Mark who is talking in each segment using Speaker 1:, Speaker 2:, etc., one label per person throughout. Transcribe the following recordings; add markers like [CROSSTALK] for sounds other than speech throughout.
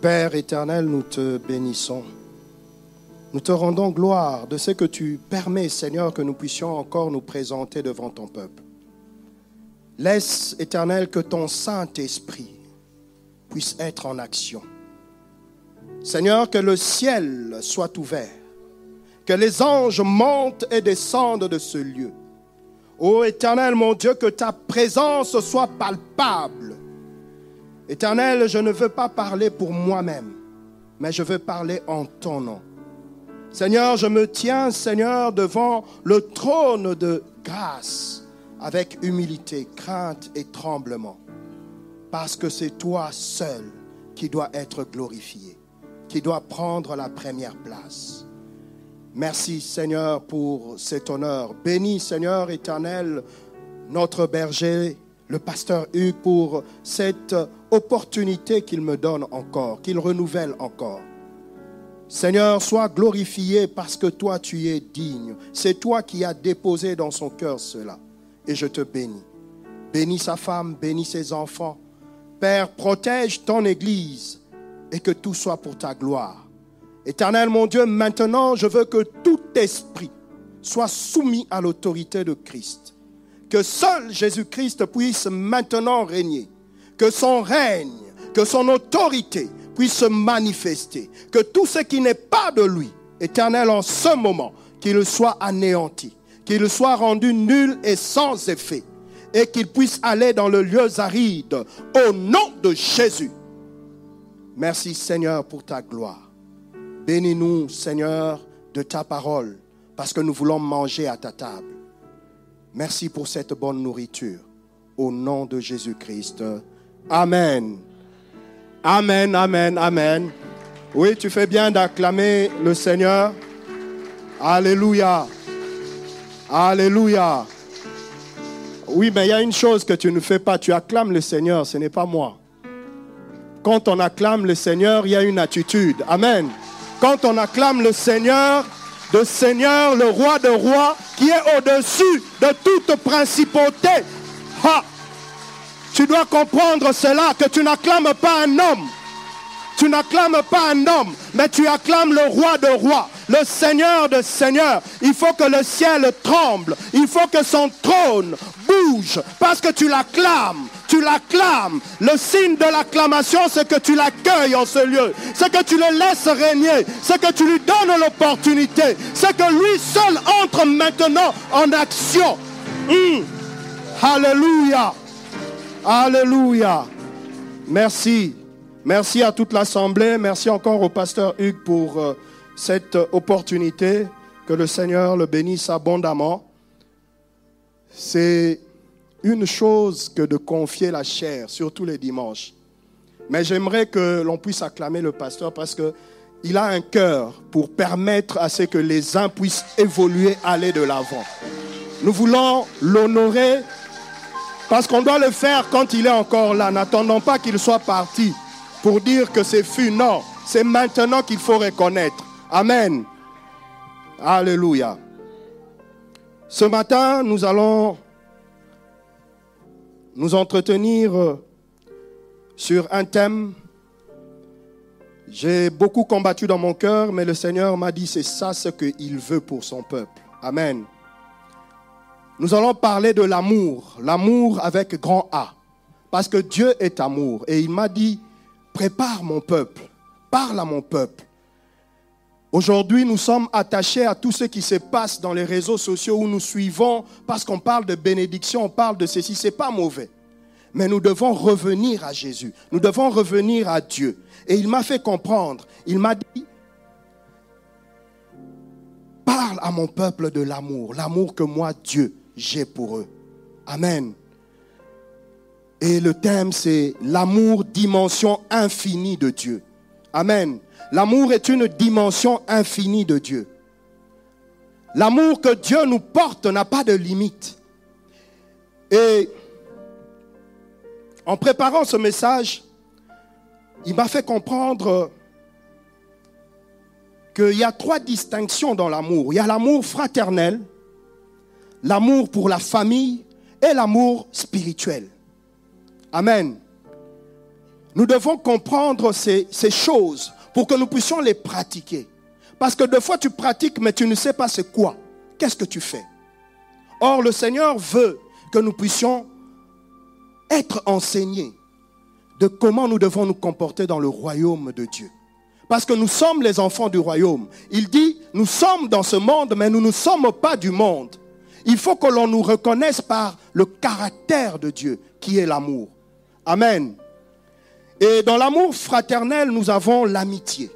Speaker 1: Père éternel, nous te bénissons. Nous te rendons gloire de ce que tu permets, Seigneur, que nous puissions encore nous présenter devant ton peuple. Laisse, éternel, que ton Saint-Esprit puisse être en action. Seigneur, que le ciel soit ouvert, que les anges montent et descendent de ce lieu. Ô Éternel, mon Dieu, que ta présence soit palpable Éternel, je ne veux pas parler pour moi-même, mais je veux parler en ton nom. Seigneur, je me tiens, Seigneur, devant le trône de grâce avec humilité, crainte et tremblement, parce que c'est toi seul qui dois être glorifié, qui doit prendre la première place. Merci Seigneur pour cet honneur. Bénis Seigneur éternel notre berger, le pasteur Hugues, pour cette opportunité qu'il me donne encore, qu'il renouvelle encore. Seigneur, sois glorifié parce que toi tu es digne. C'est toi qui as déposé dans son cœur cela. Et je te bénis. Bénis sa femme, bénis ses enfants. Père, protège ton Église et que tout soit pour ta gloire. Éternel mon Dieu, maintenant je veux que tout esprit soit soumis à l'autorité de Christ. Que seul Jésus-Christ puisse maintenant régner que son règne, que son autorité puisse se manifester, que tout ce qui n'est pas de lui, éternel, en ce moment, qu'il soit anéanti, qu'il soit rendu nul et sans effet, et qu'il puisse aller dans le lieu aride, au nom de Jésus. Merci Seigneur pour ta gloire. Bénis-nous Seigneur de ta parole, parce que nous voulons manger à ta table. Merci pour cette bonne nourriture. Au nom de Jésus-Christ. Amen. Amen, amen, amen. Oui, tu fais bien d'acclamer le Seigneur. Alléluia. Alléluia. Oui, mais il y a une chose que tu ne fais pas. Tu acclames le Seigneur, ce n'est pas moi. Quand on acclame le Seigneur, il y a une attitude. Amen. Quand on acclame le Seigneur, le Seigneur, le roi de rois, qui est au-dessus de toute principauté. Tu dois comprendre cela, que tu n'acclames pas un homme. Tu n'acclames pas un homme, mais tu acclames le roi de rois, le Seigneur de seigneurs. Il faut que le ciel tremble. Il faut que son trône bouge parce que tu l'acclames. Tu l'acclames. Le signe de l'acclamation, c'est que tu l'accueilles en ce lieu. C'est que tu le laisses régner. C'est que tu lui donnes l'opportunité. C'est que lui seul entre maintenant en action. Hmm. Alléluia. Alléluia. Merci. Merci à toute l'Assemblée. Merci encore au pasteur Hugues pour euh, cette opportunité. Que le Seigneur le bénisse abondamment. C'est une chose que de confier la chair, surtout les dimanches. Mais j'aimerais que l'on puisse acclamer le pasteur parce qu'il a un cœur pour permettre à ce que les uns puissent évoluer, aller de l'avant. Nous voulons l'honorer parce qu'on doit le faire quand il est encore là. N'attendons pas qu'il soit parti pour dire que c'est fut. Non, c'est maintenant qu'il faut reconnaître. Amen. Alléluia. Ce matin, nous allons nous entretenir sur un thème. J'ai beaucoup combattu dans mon cœur, mais le Seigneur m'a dit c'est ça ce qu'il veut pour son peuple. Amen. Nous allons parler de l'amour, l'amour avec grand A. Parce que Dieu est amour. Et il m'a dit, prépare mon peuple, parle à mon peuple. Aujourd'hui, nous sommes attachés à tout ce qui se passe dans les réseaux sociaux où nous suivons parce qu'on parle de bénédiction, on parle de ceci. C'est pas mauvais. Mais nous devons revenir à Jésus. Nous devons revenir à Dieu. Et il m'a fait comprendre. Il m'a dit, parle à mon peuple de l'amour, l'amour que moi, Dieu, j'ai pour eux. Amen. Et le thème, c'est l'amour, dimension infinie de Dieu. Amen. L'amour est une dimension infinie de Dieu. L'amour que Dieu nous porte n'a pas de limite. Et en préparant ce message, il m'a fait comprendre qu'il y a trois distinctions dans l'amour. Il y a l'amour fraternel, l'amour pour la famille et l'amour spirituel. Amen. Nous devons comprendre ces, ces, choses pour que nous puissions les pratiquer. Parce que des fois tu pratiques mais tu ne sais pas c'est quoi. Qu'est-ce que tu fais? Or le Seigneur veut que nous puissions être enseignés de comment nous devons nous comporter dans le royaume de Dieu. Parce que nous sommes les enfants du royaume. Il dit, nous sommes dans ce monde, mais nous ne sommes pas du monde. Il faut que l'on nous reconnaisse par le caractère de Dieu, qui est l'amour. Amen. Et dans l'amour fraternel, nous avons l'amitié.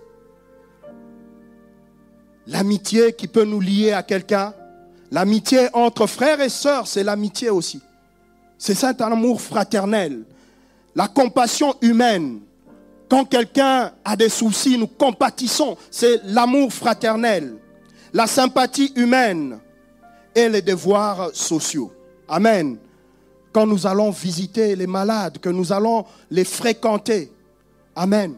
Speaker 1: L'amitié qui peut nous lier à quelqu'un. L'amitié entre frères et sœurs, c'est l'amitié aussi. C'est cet amour fraternel. La compassion humaine. Quand quelqu'un a des soucis, nous compatissons. C'est l'amour fraternel. La sympathie humaine et les devoirs sociaux. Amen. Quand nous allons visiter les malades, que nous allons les fréquenter. Amen.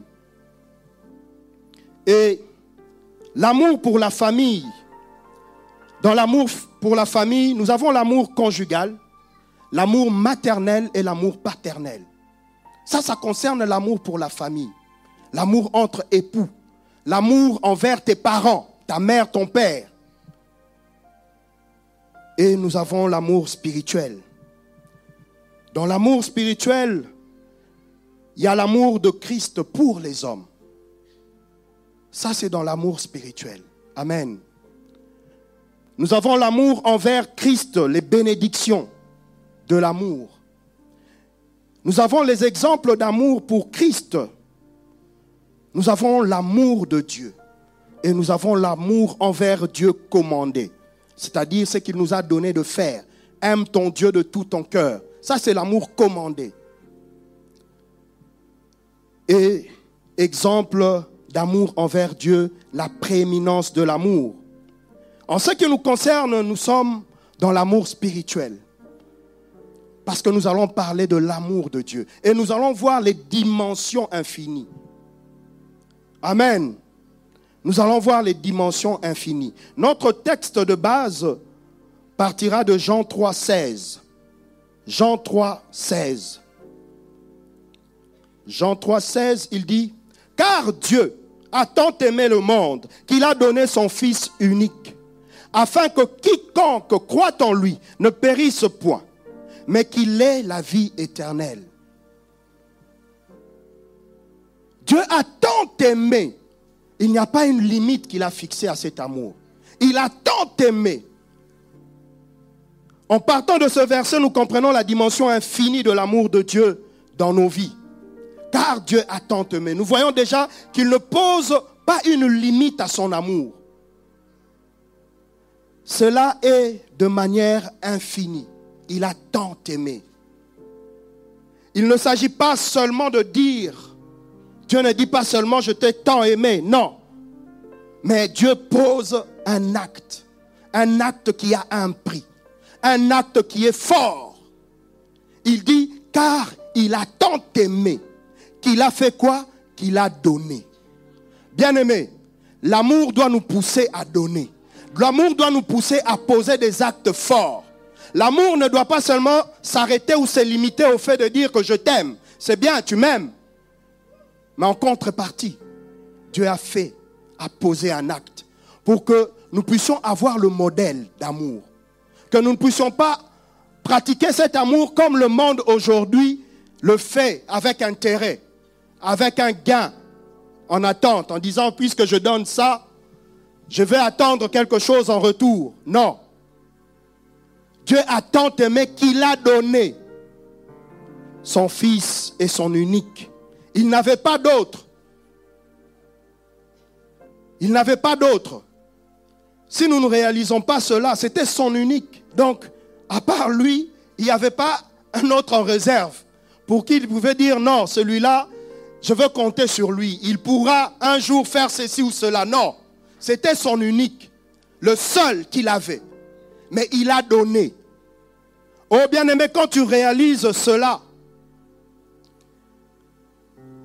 Speaker 1: Et l'amour pour la famille. Dans l'amour pour la famille, nous avons l'amour conjugal, l'amour maternel et l'amour paternel. Ça, ça concerne l'amour pour la famille, l'amour entre époux, l'amour envers tes parents, ta mère, ton père. Et nous avons l'amour spirituel. Dans l'amour spirituel, il y a l'amour de Christ pour les hommes. Ça, c'est dans l'amour spirituel. Amen. Nous avons l'amour envers Christ, les bénédictions de l'amour. Nous avons les exemples d'amour pour Christ. Nous avons l'amour de Dieu. Et nous avons l'amour envers Dieu commandé. C'est-à-dire ce qu'il nous a donné de faire. Aime ton Dieu de tout ton cœur. Ça, c'est l'amour commandé. Et exemple d'amour envers Dieu, la prééminence de l'amour. En ce qui nous concerne, nous sommes dans l'amour spirituel. Parce que nous allons parler de l'amour de Dieu. Et nous allons voir les dimensions infinies. Amen. Nous allons voir les dimensions infinies. Notre texte de base partira de Jean 3, 16. Jean 3, 16. Jean 3, 16, il dit, car Dieu a tant aimé le monde qu'il a donné son Fils unique, afin que quiconque croit en lui ne périsse point, mais qu'il ait la vie éternelle. Dieu a tant aimé. Il n'y a pas une limite qu'il a fixée à cet amour. Il a tant aimé. En partant de ce verset, nous comprenons la dimension infinie de l'amour de Dieu dans nos vies. Car Dieu a tant aimé. Nous voyons déjà qu'il ne pose pas une limite à son amour. Cela est de manière infinie il a tant aimé. Il ne s'agit pas seulement de dire, Dieu ne dit pas seulement je t'ai tant aimé, non. Mais Dieu pose un acte, un acte qui a un prix, un acte qui est fort. Il dit, car il a tant aimé, qu'il a fait quoi? Qu'il a donné. Bien aimé, l'amour doit nous pousser à donner. L'amour doit nous pousser à poser des actes forts. L'amour ne doit pas seulement s'arrêter ou se limiter au fait de dire que je t'aime. C'est bien, tu m'aimes. Mais en contrepartie, Dieu a fait, a posé un acte pour que nous puissions avoir le modèle d'amour. Que nous ne puissions pas pratiquer cet amour comme le monde aujourd'hui le fait avec intérêt, avec un gain en attente, en disant puisque je donne ça, je vais attendre quelque chose en retour. Non. Dieu a tant aimé qu'il a donné son fils et son unique. Il n'avait pas d'autre. Il n'avait pas d'autre. si nous ne réalisons pas cela, c'était son unique. Donc, à part lui, il n'y avait pas un autre en réserve pour qui il pouvait dire non, celui-là, je veux compter sur lui. Il pourra un jour faire ceci ou cela. Non, c'était son unique, le seul qu'il avait. Mais il a donné. Oh bien-aimé, quand tu réalises cela,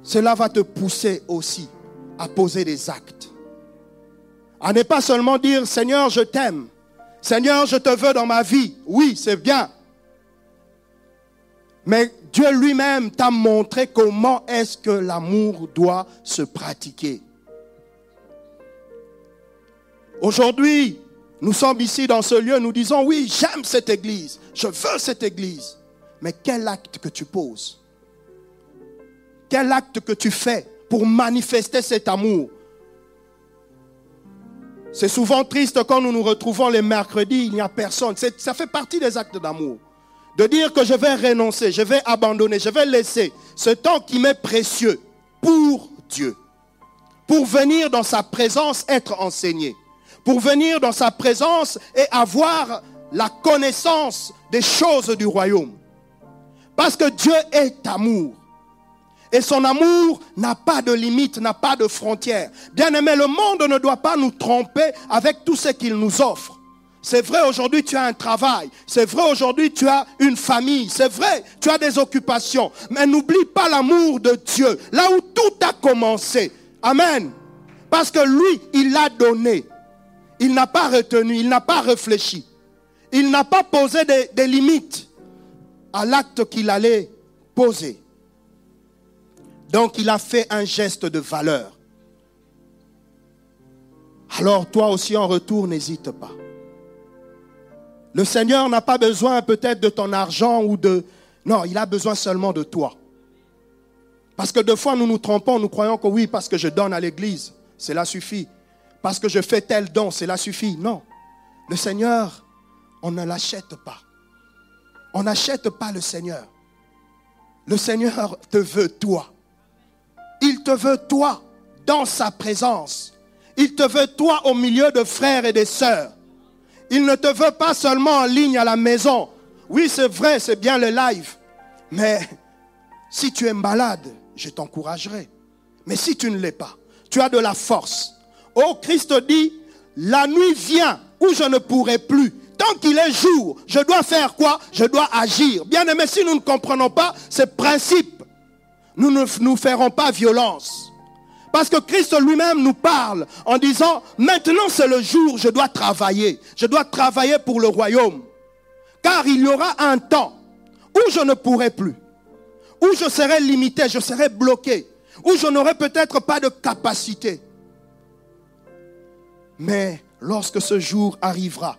Speaker 1: cela va te pousser aussi à poser des actes. À ne pas seulement dire Seigneur, je t'aime. Seigneur, je te veux dans ma vie. Oui, c'est bien. Mais Dieu lui-même t'a montré comment est-ce que l'amour doit se pratiquer. Aujourd'hui, nous sommes ici dans ce lieu, nous disons, oui, j'aime cette église, je veux cette église. Mais quel acte que tu poses? Quel acte que tu fais pour manifester cet amour? C'est souvent triste quand nous nous retrouvons les mercredis, il n'y a personne. Ça fait partie des actes d'amour. De dire que je vais renoncer, je vais abandonner, je vais laisser ce temps qui m'est précieux pour Dieu. Pour venir dans sa présence être enseigné. Pour venir dans sa présence et avoir la connaissance des choses du royaume. Parce que Dieu est amour. Et son amour n'a pas de limite, n'a pas de frontières. Bien aimé, le monde ne doit pas nous tromper avec tout ce qu'il nous offre. C'est vrai, aujourd'hui, tu as un travail. C'est vrai, aujourd'hui, tu as une famille. C'est vrai, tu as des occupations. Mais n'oublie pas l'amour de Dieu. Là où tout a commencé. Amen. Parce que lui, il l'a donné. Il n'a pas retenu, il n'a pas réfléchi. Il n'a pas posé des, des limites à l'acte qu'il allait poser. Donc il a fait un geste de valeur. Alors toi aussi en retour, n'hésite pas. Le Seigneur n'a pas besoin peut-être de ton argent ou de... Non, il a besoin seulement de toi. Parce que deux fois nous nous trompons, nous croyons que oui, parce que je donne à l'église, cela suffit. Parce que je fais tel don, cela suffit. Non. Le Seigneur, on ne l'achète pas. On n'achète pas le Seigneur. Le Seigneur te veut toi. Il te veut toi dans sa présence. Il te veut toi au milieu de frères et de sœurs. Il ne te veut pas seulement en ligne à la maison. Oui, c'est vrai, c'est bien le live. Mais si tu es malade, je t'encouragerai. Mais si tu ne l'es pas, tu as de la force. Oh, Christ dit, la nuit vient où je ne pourrai plus. Tant qu'il est jour, je dois faire quoi? Je dois agir. Bien aimé, si nous ne comprenons pas ces principes, nous ne nous ferons pas violence. Parce que Christ lui-même nous parle en disant, maintenant c'est le jour, je dois travailler. Je dois travailler pour le royaume. Car il y aura un temps où je ne pourrai plus, où je serai limité, je serai bloqué, où je n'aurai peut-être pas de capacité. Mais lorsque ce jour arrivera,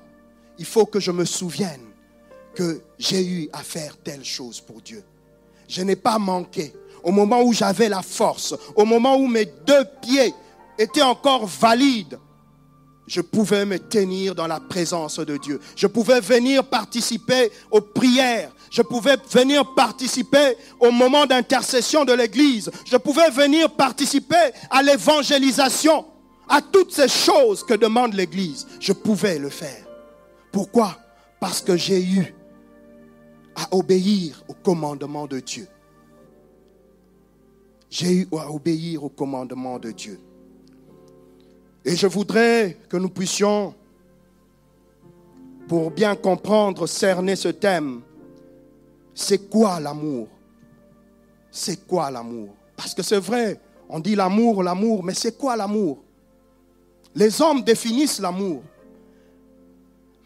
Speaker 1: il faut que je me souvienne que j'ai eu à faire telle chose pour Dieu. Je n'ai pas manqué au moment où j'avais la force, au moment où mes deux pieds étaient encore valides, je pouvais me tenir dans la présence de Dieu. Je pouvais venir participer aux prières. Je pouvais venir participer au moment d'intercession de l'Église. Je pouvais venir participer à l'évangélisation, à toutes ces choses que demande l'Église. Je pouvais le faire. Pourquoi? Parce que j'ai eu à obéir au commandement de Dieu j'ai eu à obéir au commandement de Dieu. Et je voudrais que nous puissions, pour bien comprendre, cerner ce thème, c'est quoi l'amour? C'est quoi l'amour? Parce que c'est vrai, on dit l'amour, l'amour, mais c'est quoi l'amour? Les hommes définissent l'amour.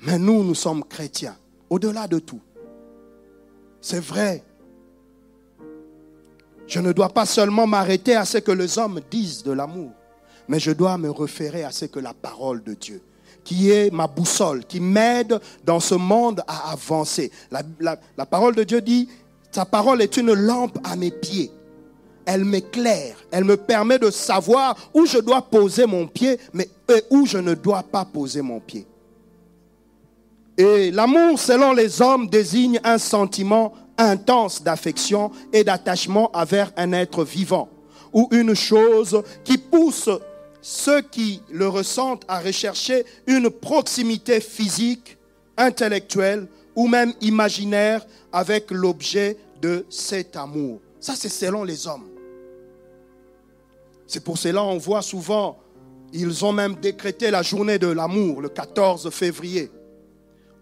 Speaker 1: Mais nous, nous sommes chrétiens, au-delà de tout. C'est vrai, je ne dois pas seulement m'arrêter à ce que les hommes disent de l'amour, mais je dois me référer à ce que la parole de Dieu, qui est ma boussole, qui m'aide dans ce monde à avancer. La, parole de Dieu dit, sa parole est une lampe à mes pieds. Elle m'éclaire, elle me permet de savoir où je dois poser mon pied, mais où je ne dois pas poser mon pied. Et l'amour, selon les hommes, désigne un sentiment intense d'affection et d'attachement envers un être vivant ou une chose qui pousse ceux qui le ressentent à rechercher une proximité physique, intellectuelle ou même imaginaire avec l'objet de cet amour. Ça, c'est selon les hommes. C'est pour cela on voit souvent, ils ont même décrété la journée de l'amour, le 14 février,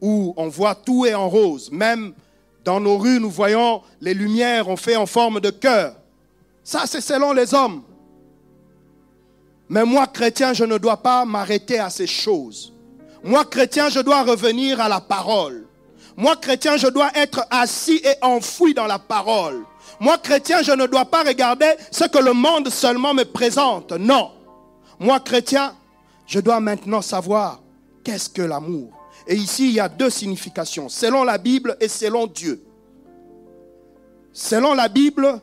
Speaker 1: où on voit tout est en rose. Même dans nos rues, nous voyons les lumières ont fait en forme de cœur. Ça, c'est selon les hommes. Mais moi, chrétien, je ne dois pas m'arrêter à ces choses. Moi, chrétien, je dois revenir à la parole. Moi, chrétien, je dois être assis et enfoui dans la parole. Moi, chrétien, je ne dois pas regarder ce que le monde seulement me présente. Non. Moi, chrétien, je dois maintenant savoir qu'est-ce que l'amour. Et ici, il y a deux significations, selon la Bible et selon Dieu. Selon la Bible,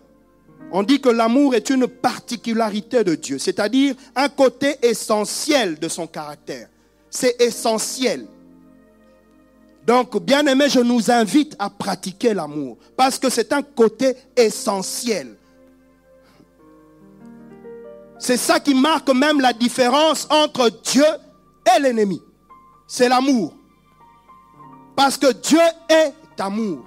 Speaker 1: on dit que l'amour est une particularité de Dieu, c'est-à-dire un côté essentiel de son caractère. C'est essentiel. Donc, bien aimé, je nous invite à pratiquer l'amour parce que c'est un côté essentiel. C'est ça qui marque même la différence entre Dieu et l'ennemi. C'est l'amour. Parce que Dieu est amour.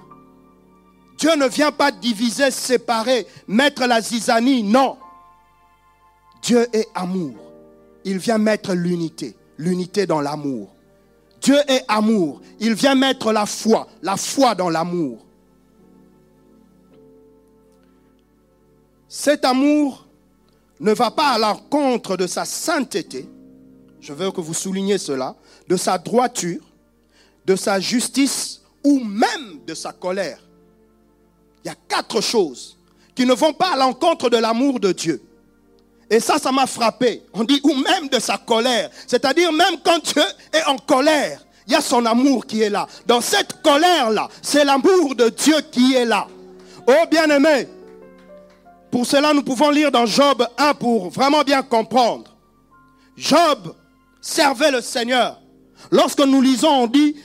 Speaker 1: Dieu ne vient pas diviser, séparer, mettre la zizanie, non. Dieu est amour. Il vient mettre l'unité, l'unité dans l'amour. Dieu est amour. Il vient mettre la foi, la foi dans l'amour. Cet amour ne va pas à l'encontre de sa sainteté, je veux que vous souligniez cela, de sa droiture, de sa justice ou même de sa colère. Il y a quatre choses qui ne vont pas à l'encontre de l'amour de Dieu. Et ça, ça m'a frappé. On dit, ou même de sa colère. C'est-à-dire, même quand Dieu est en colère, il y a son amour qui est là. Dans cette colère-là, c'est l'amour de Dieu qui est là. Oh bien-aimé, pour cela, nous pouvons lire dans Job 1 pour vraiment bien comprendre. Job servait le Seigneur. Lorsque nous lisons, on dit,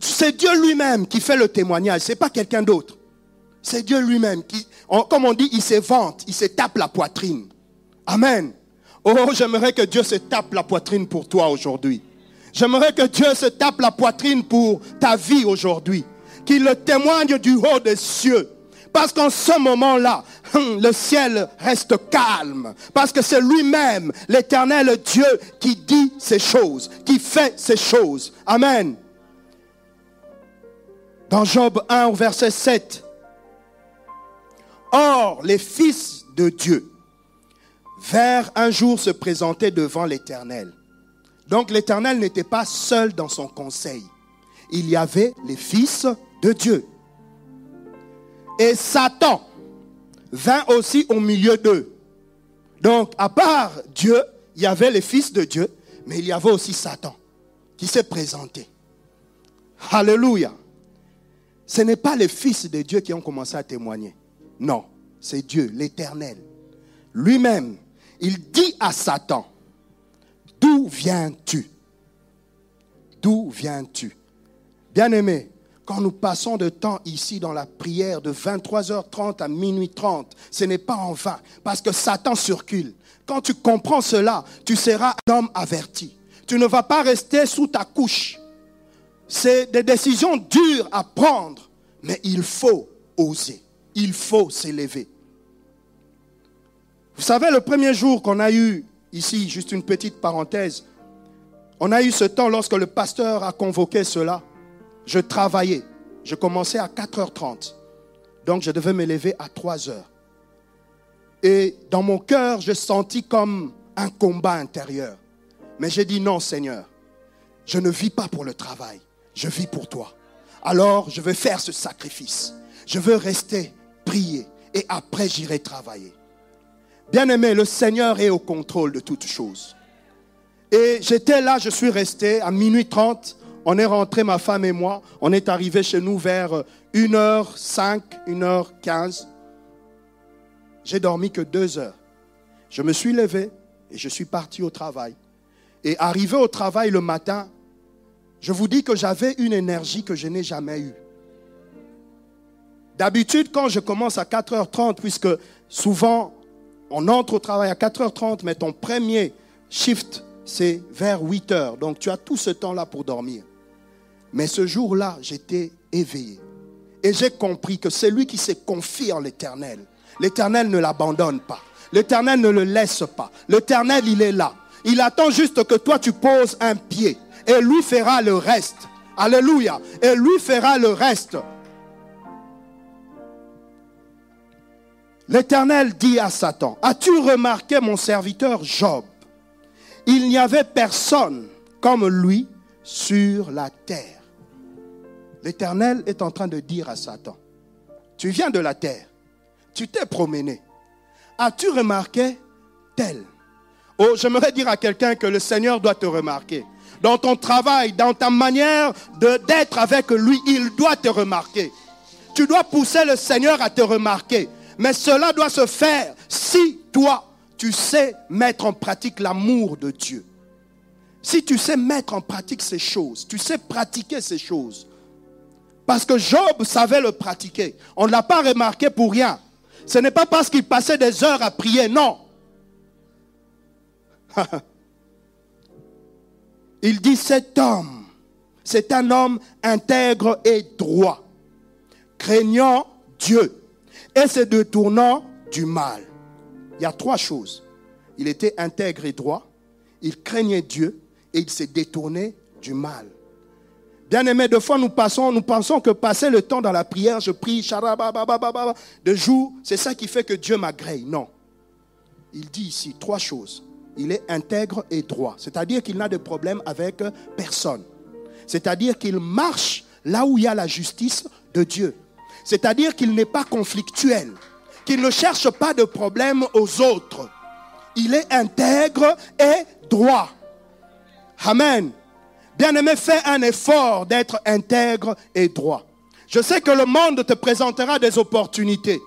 Speaker 1: c'est Dieu lui-même qui fait le témoignage, c'est pas quelqu'un d'autre. C'est Dieu lui-même qui, comme on dit, il se vante, il se tape la poitrine. Amen. Oh, j'aimerais que Dieu se tape la poitrine pour toi aujourd'hui. J'aimerais que Dieu se tape la poitrine pour ta vie aujourd'hui. Qu'il le témoigne du haut des cieux. Parce qu'en ce moment-là, hum, le ciel reste calme. Parce que c'est lui-même, l'éternel Dieu, qui dit ces choses, qui fait ces choses. Amen. Dans Job 1, verset 7. Or, les fils de Dieu vers un jour se présenter devant l'Éternel. Donc l'Éternel n'était pas seul dans son conseil. Il y avait les fils de Dieu. Et Satan vint aussi au milieu d'eux. Donc, à part Dieu, il y avait les fils de Dieu, mais il y avait aussi Satan qui s'est présenté. Alléluia. Ce n'est pas les fils de Dieu qui ont commencé à témoigner. Non, c'est Dieu, l'Éternel. Lui-même, il dit à Satan, d'où viens-tu? D'où viens-tu? Bien-aimé, quand nous passons de temps ici dans la prière de 23h30 à minuit 30, ce n'est pas en vain, parce que Satan circule. Quand tu comprends cela, tu seras un homme averti. Tu ne vas pas rester sous ta couche. C'est des décisions dures à prendre, mais il faut oser. Il faut s'élever. Vous savez, le premier jour qu'on a eu, ici, juste une petite parenthèse, on a eu ce temps lorsque le pasteur a convoqué cela. Je travaillais. Je commençais à 4h30. Donc je devais me lever à 3h. Et dans mon cœur, je sentis comme un combat intérieur. Mais j'ai dit non, Seigneur. Je ne vis pas pour le travail. Je vis pour toi. Alors, je vais faire ce sacrifice. Je veux rester, prier. Et après, j'irai travailler. Bien-aimé, le Seigneur est au contrôle de toutes choses. Et j'étais là, je suis resté à minuit 30. On est rentré, ma femme et moi. On est arrivé chez nous vers 1h05, 1h15. J'ai dormi que deux heures. Je me suis levé et je suis parti au travail. Et arrivé au travail le matin, je vous dis que j'avais une énergie que je n'ai jamais eue. D'habitude, quand je commence à 4h30, puisque souvent on entre au travail à 4h30, mais ton premier shift, c'est vers 8 heures. Donc tu as tout ce temps-là pour dormir. Mais ce jour-là, j'étais éveillé. Et j'ai compris que c'est lui qui s'est confié en l'éternel. L'éternel ne l'abandonne pas. L'éternel ne le laisse pas. L'éternel, il est là. Il attend juste que toi, tu poses un pied. Et lui fera le reste. Alléluia. Et lui fera le reste. L'Éternel dit à Satan, as-tu remarqué mon serviteur Job? Il n'y avait personne comme lui sur la terre. L'Éternel est en train de dire à Satan, tu viens de la terre, tu t'es promené. As-tu remarqué tel? Oh, j'aimerais dire à quelqu'un que le Seigneur doit te remarquer. Dans ton travail, dans ta manière d'être avec lui, il doit te remarquer. Tu dois pousser le Seigneur à te remarquer. Mais cela doit se faire si toi, tu sais mettre en pratique l'amour de Dieu. Si tu sais mettre en pratique ces choses, tu sais pratiquer ces choses, parce que Job savait le pratiquer. On ne l'a pas remarqué pour rien. Ce n'est pas parce qu'il passait des heures à prier, non. [LAUGHS] Il dit cet homme, c'est un homme intègre et droit, craignant Dieu et se détournant du mal. Il y a trois choses. Il était intègre et droit, il craignait Dieu et il s'est détourné du mal. Bien aimé, deux fois nous nous pensons que passer le temps dans la prière, je prie, de jour, c'est ça qui fait que Dieu m'agrée. Non. Il dit ici trois choses. Il est intègre et droit. C'est-à-dire qu'il n'a de problème avec personne. C'est-à-dire qu'il marche là où il y a la justice de Dieu. C'est-à-dire qu'il n'est pas conflictuel. Qu'il ne cherche pas de problème aux autres. Il est intègre et droit. Amen. Bien-aimé, fais un effort d'être intègre et droit. Je sais que le monde te présentera des opportunités,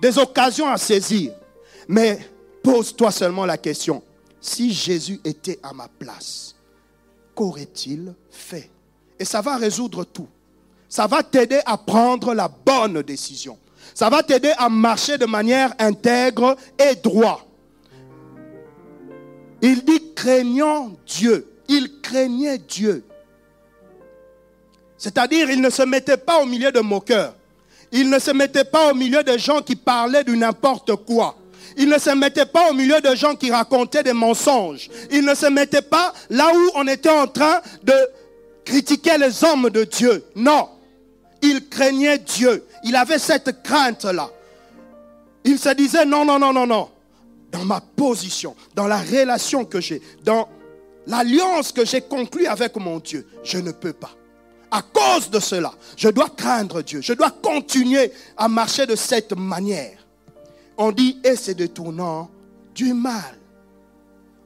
Speaker 1: des occasions à saisir. Mais pose-toi seulement la question, si Jésus était à ma place, qu'aurait-il fait? Et ça va résoudre tout. Ça va t'aider à prendre la bonne décision. Ça va t'aider à marcher de manière intègre et droit. Il dit craignant Dieu il craignait Dieu. C'est-à-dire, il ne se mettait pas au milieu de moqueurs. Il ne se mettait pas au milieu de gens qui parlaient de n'importe quoi. Il ne se mettait pas au milieu de gens qui racontaient des mensonges. Il ne se mettait pas là où on était en train de critiquer les hommes de Dieu. Non. Il craignait Dieu. Il avait cette crainte-là. Il se disait non, non, non, non, non. Dans ma position, dans la relation que j'ai, dans l'alliance que j'ai conclue avec mon Dieu, je ne peux pas. À cause de cela, je dois craindre Dieu. Je dois continuer à marcher de cette manière. On dit, et c'est détournant du mal.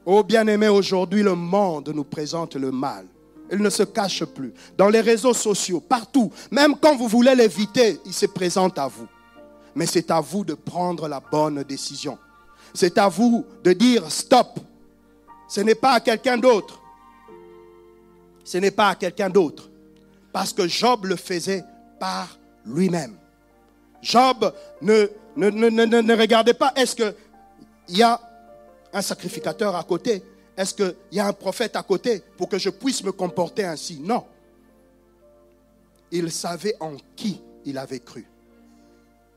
Speaker 1: Oh bien-aimé, aujourd'hui le monde nous présente le mal. Il ne se cache plus. Dans les réseaux sociaux, partout, même quand vous voulez l'éviter, il se présente à vous. Mais c'est à vous de prendre la bonne décision. C'est à vous de dire stop, ce n'est pas à quelqu'un d'autre. Ce n'est pas à quelqu'un d'autre. Parce que Job le faisait par lui-même. Job ne, ne, regardait pas, est-ce qu'il y a un sacrificateur à côté? Est-ce qu'il y a un prophète à côté pour que je puisse me comporter ainsi? Non. Il savait en qui il avait cru.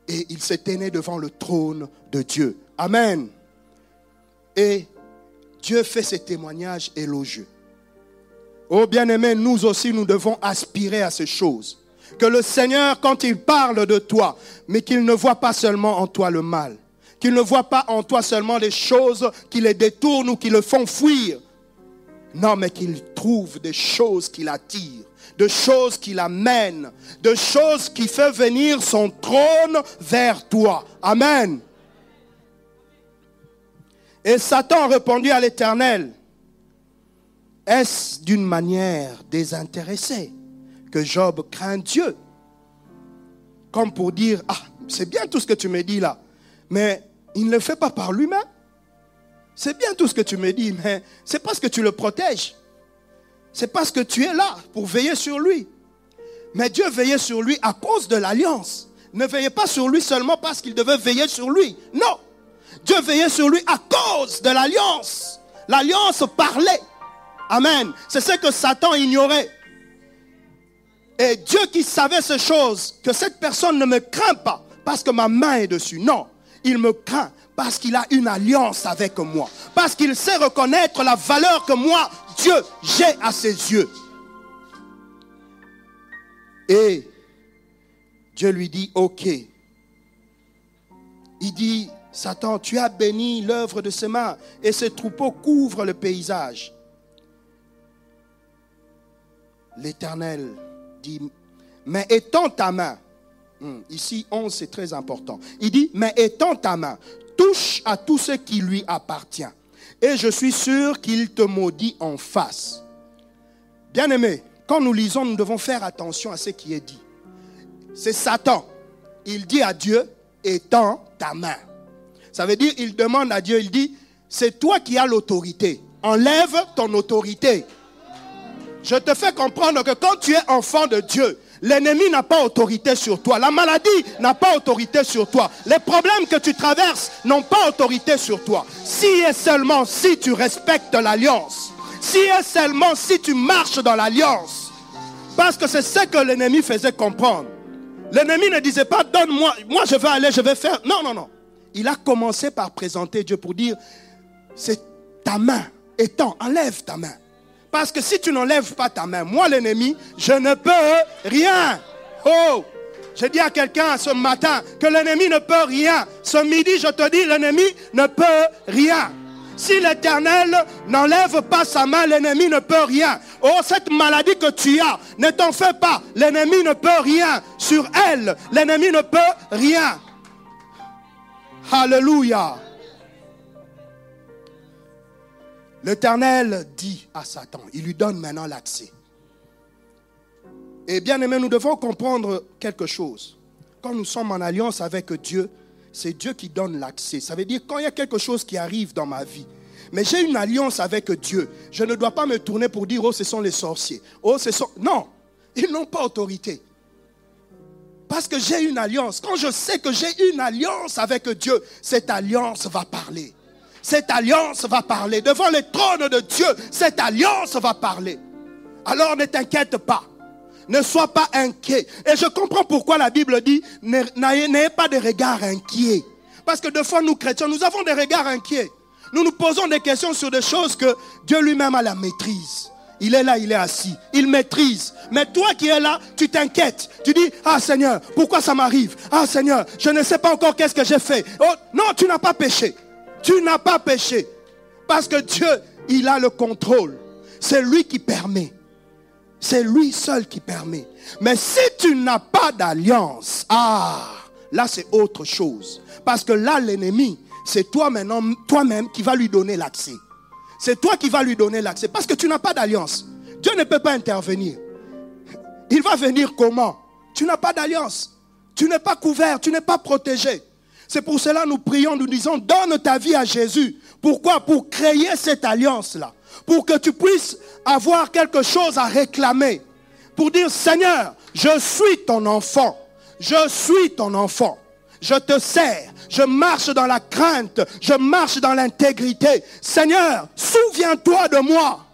Speaker 1: Et il s'est tenait devant le trône de Dieu. Amen. Et Dieu fait ces témoignages élogieux. Oh bien-aimé, nous aussi, nous devons aspirer à ces choses. Que le Seigneur, quand il parle de toi, mais qu'il ne voit pas seulement en toi le mal, qu'il ne voit pas en toi seulement les choses qui les détournent ou qui le font fuir. Non, mais qu'il trouve des choses qui l'attirent, de choses qui l'amènent, de choses qui font venir son trône vers toi. Amen. Et Satan répondit à l'Éternel, est-ce d'une manière désintéressée? Job craint Dieu Comme pour dire, ah, c'est bien tout ce que tu me dis là, mais il ne le fait pas par lui-même. C'est bien tout ce que tu me dis, mais c'est parce que tu le protèges. C'est parce que tu es là pour veiller sur lui. Mais Dieu veillait sur lui à cause de l'alliance. Ne veillait pas sur lui seulement parce qu'il devait veiller sur lui. Non. Dieu veillait sur lui à cause de l'alliance. L'alliance parlait. Amen. C'est ce que Satan ignorait. Et Dieu qui savait ces choses, que cette personne ne me craint pas parce que ma main est dessus. Non, il me craint parce qu'il a une alliance avec moi. Parce qu'il sait reconnaître la valeur que moi, Dieu, j'ai à ses yeux. Et Dieu lui dit, ok. Il dit, Satan, tu as béni l'œuvre de ses mains et ses troupeaux couvrent le paysage. L'Éternel dit, mais étends ta main. Hmm, ici, 11, c'est très important. Il dit, mais étends ta main, touche à tout ce qui lui appartient. Et je suis sûr qu'il te maudit en face. Bien-aimé, quand nous lisons, nous devons faire attention à ce qui est dit. C'est Satan. Il dit à Dieu, étends ta main. Ça veut dire, il demande à Dieu, il dit, c'est toi qui as l'autorité. Enlève ton autorité. Je te fais comprendre que quand tu es enfant de Dieu, l'ennemi n'a pas autorité sur toi. La maladie n'a pas autorité sur toi. Les problèmes que tu traverses n'ont pas autorité sur toi. Si et seulement si tu respectes l'alliance, si et seulement si tu marches dans l'alliance, parce que c'est ce que l'ennemi faisait comprendre. L'ennemi ne disait pas, donne-moi, moi je vais aller, je vais faire. Non, non, non il a commencé par présenter Dieu pour dire, c'est ta main, étends, enlève ta main. Parce que si tu n'enlèves pas ta main, moi l'ennemi, je ne peux rien. Oh, j'ai dit à quelqu'un ce matin que l'ennemi ne peut rien. Ce midi, je te dis, l'ennemi ne peut rien. Si l'Éternel n'enlève pas sa main, l'ennemi ne peut rien. Oh, cette maladie que tu as, ne t'en fais pas. L'ennemi ne peut rien. Sur elle, l'ennemi ne peut rien. Alléluia. L'Éternel dit à Satan, il lui donne maintenant l'accès. Et bien aimé, nous devons comprendre quelque chose. Quand nous sommes en alliance avec Dieu, c'est Dieu qui donne l'accès. Ça veut dire quand il y a quelque chose qui arrive dans ma vie, mais j'ai une alliance avec Dieu, je ne dois pas me tourner pour dire, oh, ce sont les sorciers. Oh, ce sont... Non, ils n'ont pas autorité. Parce que j'ai une alliance. Quand je sais que j'ai une alliance avec Dieu, cette alliance va parler. Cette alliance va parler. Devant le trône de Dieu, cette alliance va parler. Alors ne t'inquiète pas. Ne sois pas inquiet. Et je comprends pourquoi la Bible dit, n'ayez pas de regard inquiet. Parce que de fois, nous chrétiens, nous avons des regards inquiets. Nous nous posons des questions sur des choses que Dieu lui-même a la maîtrise. Il est là, il est assis. Il maîtrise. Mais toi qui es là, tu t'inquiètes. Tu dis, ah Seigneur, pourquoi ça m'arrive? Ah Seigneur, je ne sais pas encore qu'est-ce que j'ai fait. Oh, non, tu n'as pas péché. Tu n'as pas péché. Parce que Dieu, il a le contrôle. C'est lui qui permet. C'est lui seul qui permet. Mais si tu n'as pas d'alliance, ah, là c'est autre chose. Parce que là, l'ennemi, c'est toi maintenant, toi-même qui va lui donner l'accès. C'est toi qui vas lui donner l'accès. Parce que tu n'as pas d'alliance. Dieu ne peut pas intervenir. Il va venir comment? Tu n'as pas d'alliance. Tu n'es pas couvert, tu n'es pas protégé. C'est pour cela que nous prions, nous disons, donne ta vie à Jésus. Pourquoi? Pour créer cette alliance-là. Pour que tu puisses avoir quelque chose à réclamer. Pour dire, Seigneur, je suis ton enfant. Je suis ton enfant. Je te sers je marche dans la crainte, je marche dans l'intégrité. Seigneur, souviens-toi de moi.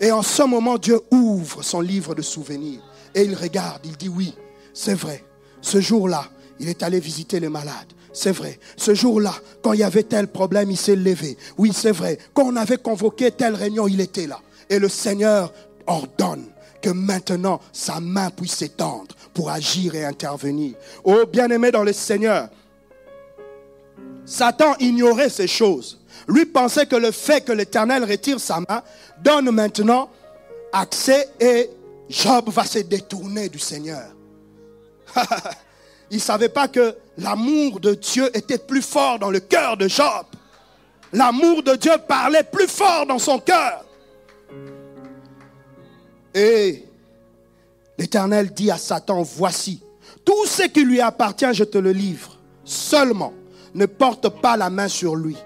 Speaker 1: Et en ce moment, Dieu ouvre son livre de souvenirs et il regarde, il dit oui, c'est vrai. Ce jour-là, il est allé visiter les malades. C'est vrai. Ce jour-là, quand il y avait tel problème, il s'est levé. Oui, c'est vrai. Quand on avait convoqué telle réunion, il était là. Et le Seigneur ordonne que maintenant sa main puisse s'étendre pour agir et intervenir. Oh, bien-aimé dans le Seigneur, Satan ignorait ces choses. Lui pensait que le fait que l'Éternel retire sa main donne maintenant accès et Job va se détourner du Seigneur. [LAUGHS] Il ne savait pas que l'amour de Dieu était plus fort dans le cœur de Job. L'amour de Dieu parlait plus fort dans son cœur. Et l'Éternel dit à Satan, voici, tout ce qui lui appartient, je te le livre. Seulement, ne porte pas la main sur lui.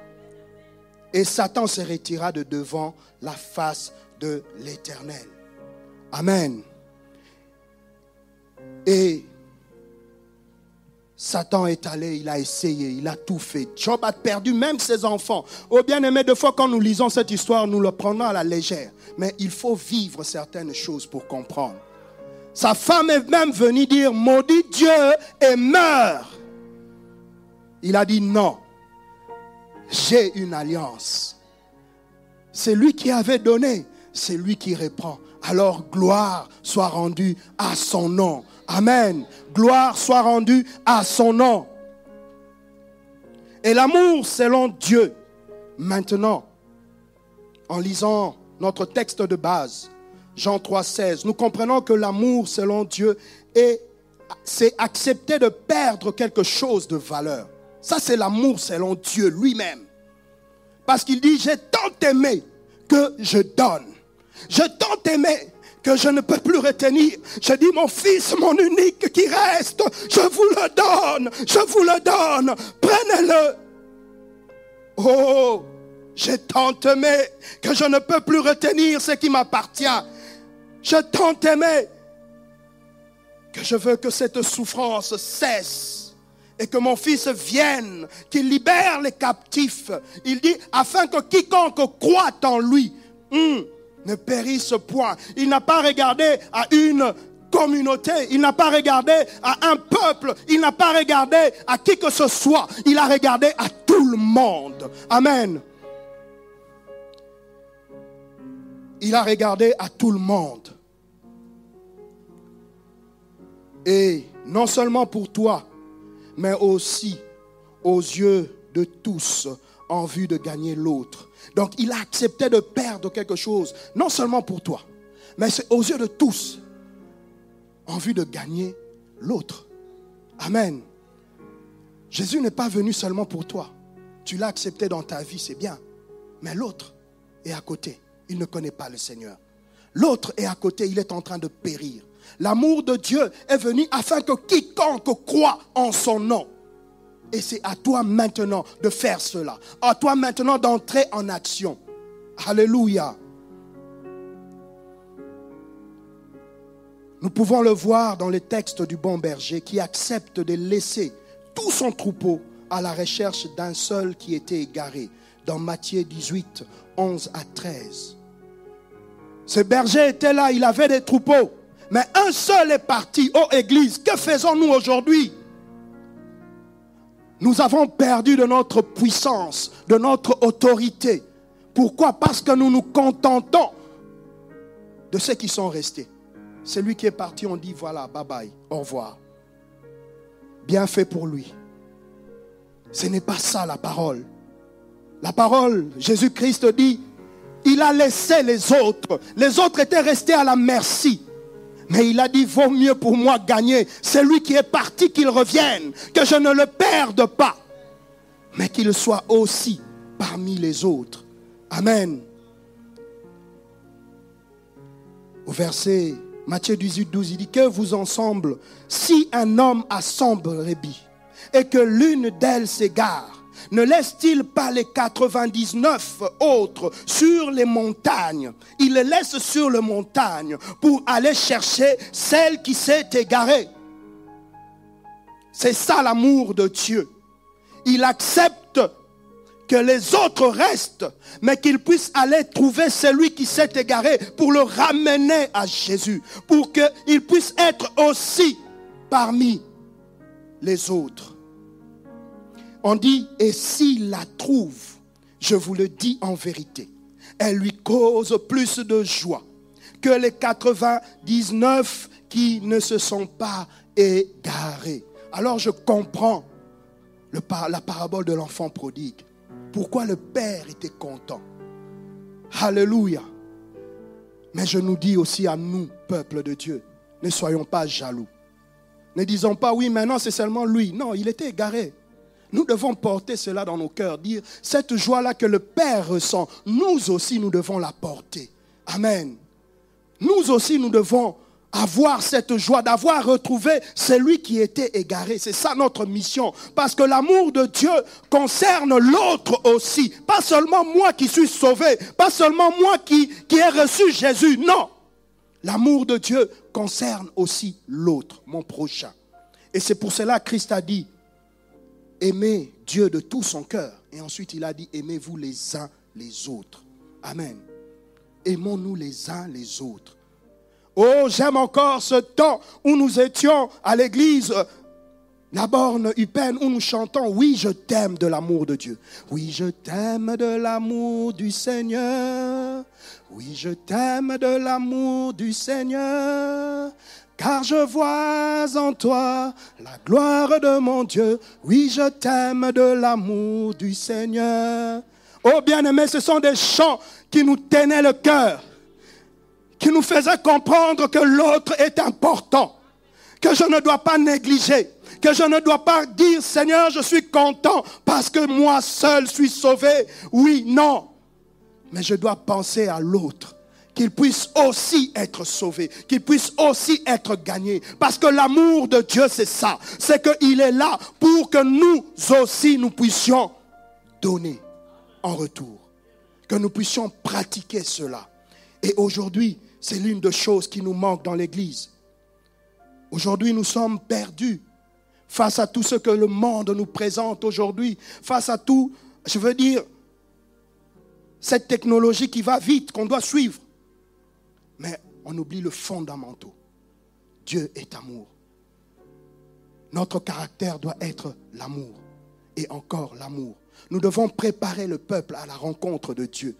Speaker 1: Et Satan se retira de devant la face de l'Éternel. Amen. Et Satan est allé, il a essayé, il a tout fait. Job a perdu même ses enfants. Oh bien-aimé, deux fois quand nous lisons cette histoire, nous le prenons à la légère. Mais il faut vivre certaines choses pour comprendre. Sa femme est même venue dire, maudit Dieu et meurt. Il a dit non, j'ai une alliance. C'est lui qui avait donné, c'est lui qui reprend. Alors gloire soit rendue à son nom. Amen. Gloire soit rendue à son nom. Et l'amour selon Dieu. Maintenant, en lisant notre texte de base, Jean 3,16, nous comprenons que l'amour selon Dieu est, c'est accepter de perdre quelque chose de valeur. Ça, c'est l'amour selon Dieu lui-même. Parce qu'il dit, j'ai tant aimé que je donne. J'ai tant aimé que je ne peux plus retenir. Je dis, mon fils, mon unique qui reste, je vous le donne, je vous le donne, prenez-le. Oh, j'ai tant aimé que je ne peux plus retenir ce qui m'appartient. J'ai tant aimé que je veux que cette souffrance cesse et que mon fils vienne, qu'il libère les captifs. Il dit, afin que quiconque croit en lui, hmm, ne périsse point. Il n'a pas regardé à une communauté, il n'a pas regardé à un peuple, il n'a pas regardé à qui que ce soit, il a regardé à tout le monde. Amen. Il a regardé à tout le monde. Et non seulement pour toi, mais aussi aux yeux de tous en vue de gagner l'autre. Donc il a accepté de perdre quelque chose, non seulement pour toi, mais c'est aux yeux de tous, en vue de gagner l'autre. Amen. Jésus n'est pas venu seulement pour toi. Tu l'as accepté dans ta vie, c'est bien. Mais l'autre est à côté. Il ne connaît pas le Seigneur. L'autre est à côté, il est en train de périr. L'amour de Dieu est venu afin que quiconque croit en son nom et c'est à toi maintenant de faire cela. À toi maintenant d'entrer en action. Alléluia. Nous pouvons le voir dans les textes du bon berger qui accepte de laisser tout son troupeau à la recherche d'un seul qui était égaré. Dans Matthieu 18, 11 à 13. Ce berger était là, il avait des troupeaux. Mais un seul est parti. Oh Église, que faisons-nous aujourd'hui? Nous avons perdu de notre puissance, de notre autorité. Pourquoi? Parce que nous nous contentons de ceux qui sont restés. Celui qui est parti, on dit voilà, bye bye, au revoir. Bien fait pour lui. Ce n'est pas ça la parole. La parole, Jésus-Christ dit, il a laissé les autres. Les autres étaient restés à la merci. Mais il a dit, vaut mieux pour moi gagner celui qui est parti qu'il revienne, que je ne le perde pas, mais qu'il soit aussi parmi les autres. Amen. Au verset Matthieu 18, 12, il dit que vous ensemble, si un homme a cent brebis et que l'une d'elles s'égare, ne laisse-t-il pas les 99 autres sur les montagnes? Il les laisse sur les montagnes pour aller chercher celle qui s'est égarée. C'est ça l'amour de Dieu. Il accepte que les autres restent, mais qu'il puisse aller trouver celui qui s'est égaré pour le ramener à Jésus, pour qu'il puisse être aussi parmi les autres. On dit, et s'il la trouve, je vous le dis en vérité, elle lui cause plus de joie que les 99 qui ne se sont pas égarés. Alors je comprends la parabole de l'enfant prodigue. Pourquoi le Père était content? Alléluia. Mais je nous dis aussi à nous, peuple de Dieu, ne soyons pas jaloux. Ne disons pas, oui, maintenant c'est seulement lui. Non, il était égaré. Nous devons porter cela dans nos cœurs, dire cette joie-là que le Père ressent, nous aussi nous devons la porter. Amen. Nous aussi nous devons avoir cette joie d'avoir retrouvé celui qui était égaré. C'est ça notre mission. Parce que l'amour de Dieu concerne l'autre aussi. Pas seulement moi qui suis sauvé, pas seulement moi qui, qui ai reçu Jésus. Non. L'amour de Dieu concerne aussi l'autre, mon prochain. Et c'est pour cela que Christ a dit, aimer Dieu de tout son cœur. Et ensuite, il a dit, aimez-vous les uns les autres. Amen. Aimons-nous les uns les autres. Oh, j'aime encore ce temps où nous étions à l'église la borne hupaine où nous chantons Oui, je t'aime de l'amour de Dieu. Oui, je t'aime de l'amour du Seigneur. Oui, je t'aime de l'amour du Seigneur. Car je vois en toi la gloire de mon Dieu. Oui, je t'aime de l'amour du Seigneur. Oh bien-aimés, ce sont des chants qui nous tenaient le cœur, qui nous faisaient comprendre que l'autre est important, que je ne dois pas négliger, que je ne dois pas dire Seigneur, je suis content parce que moi seul suis sauvé. Oui, non. Mais je dois penser à l'autre qu'il puisse aussi être sauvé, qu'il puisse aussi être gagné. Parce que l'amour de Dieu, c'est ça. C'est qu'il est là pour que nous aussi, nous puissions donner en retour. Que nous puissions pratiquer cela. Et aujourd'hui, c'est l'une des choses qui nous manque dans l'Église. Aujourd'hui, nous sommes perdus face à tout ce que le monde nous présente aujourd'hui, face à tout, je veux dire, cette technologie qui va vite, qu'on doit suivre. On oublie le fondamental. Dieu est amour. Notre caractère doit être l'amour. Et encore l'amour. Nous devons préparer le peuple à la rencontre de Dieu.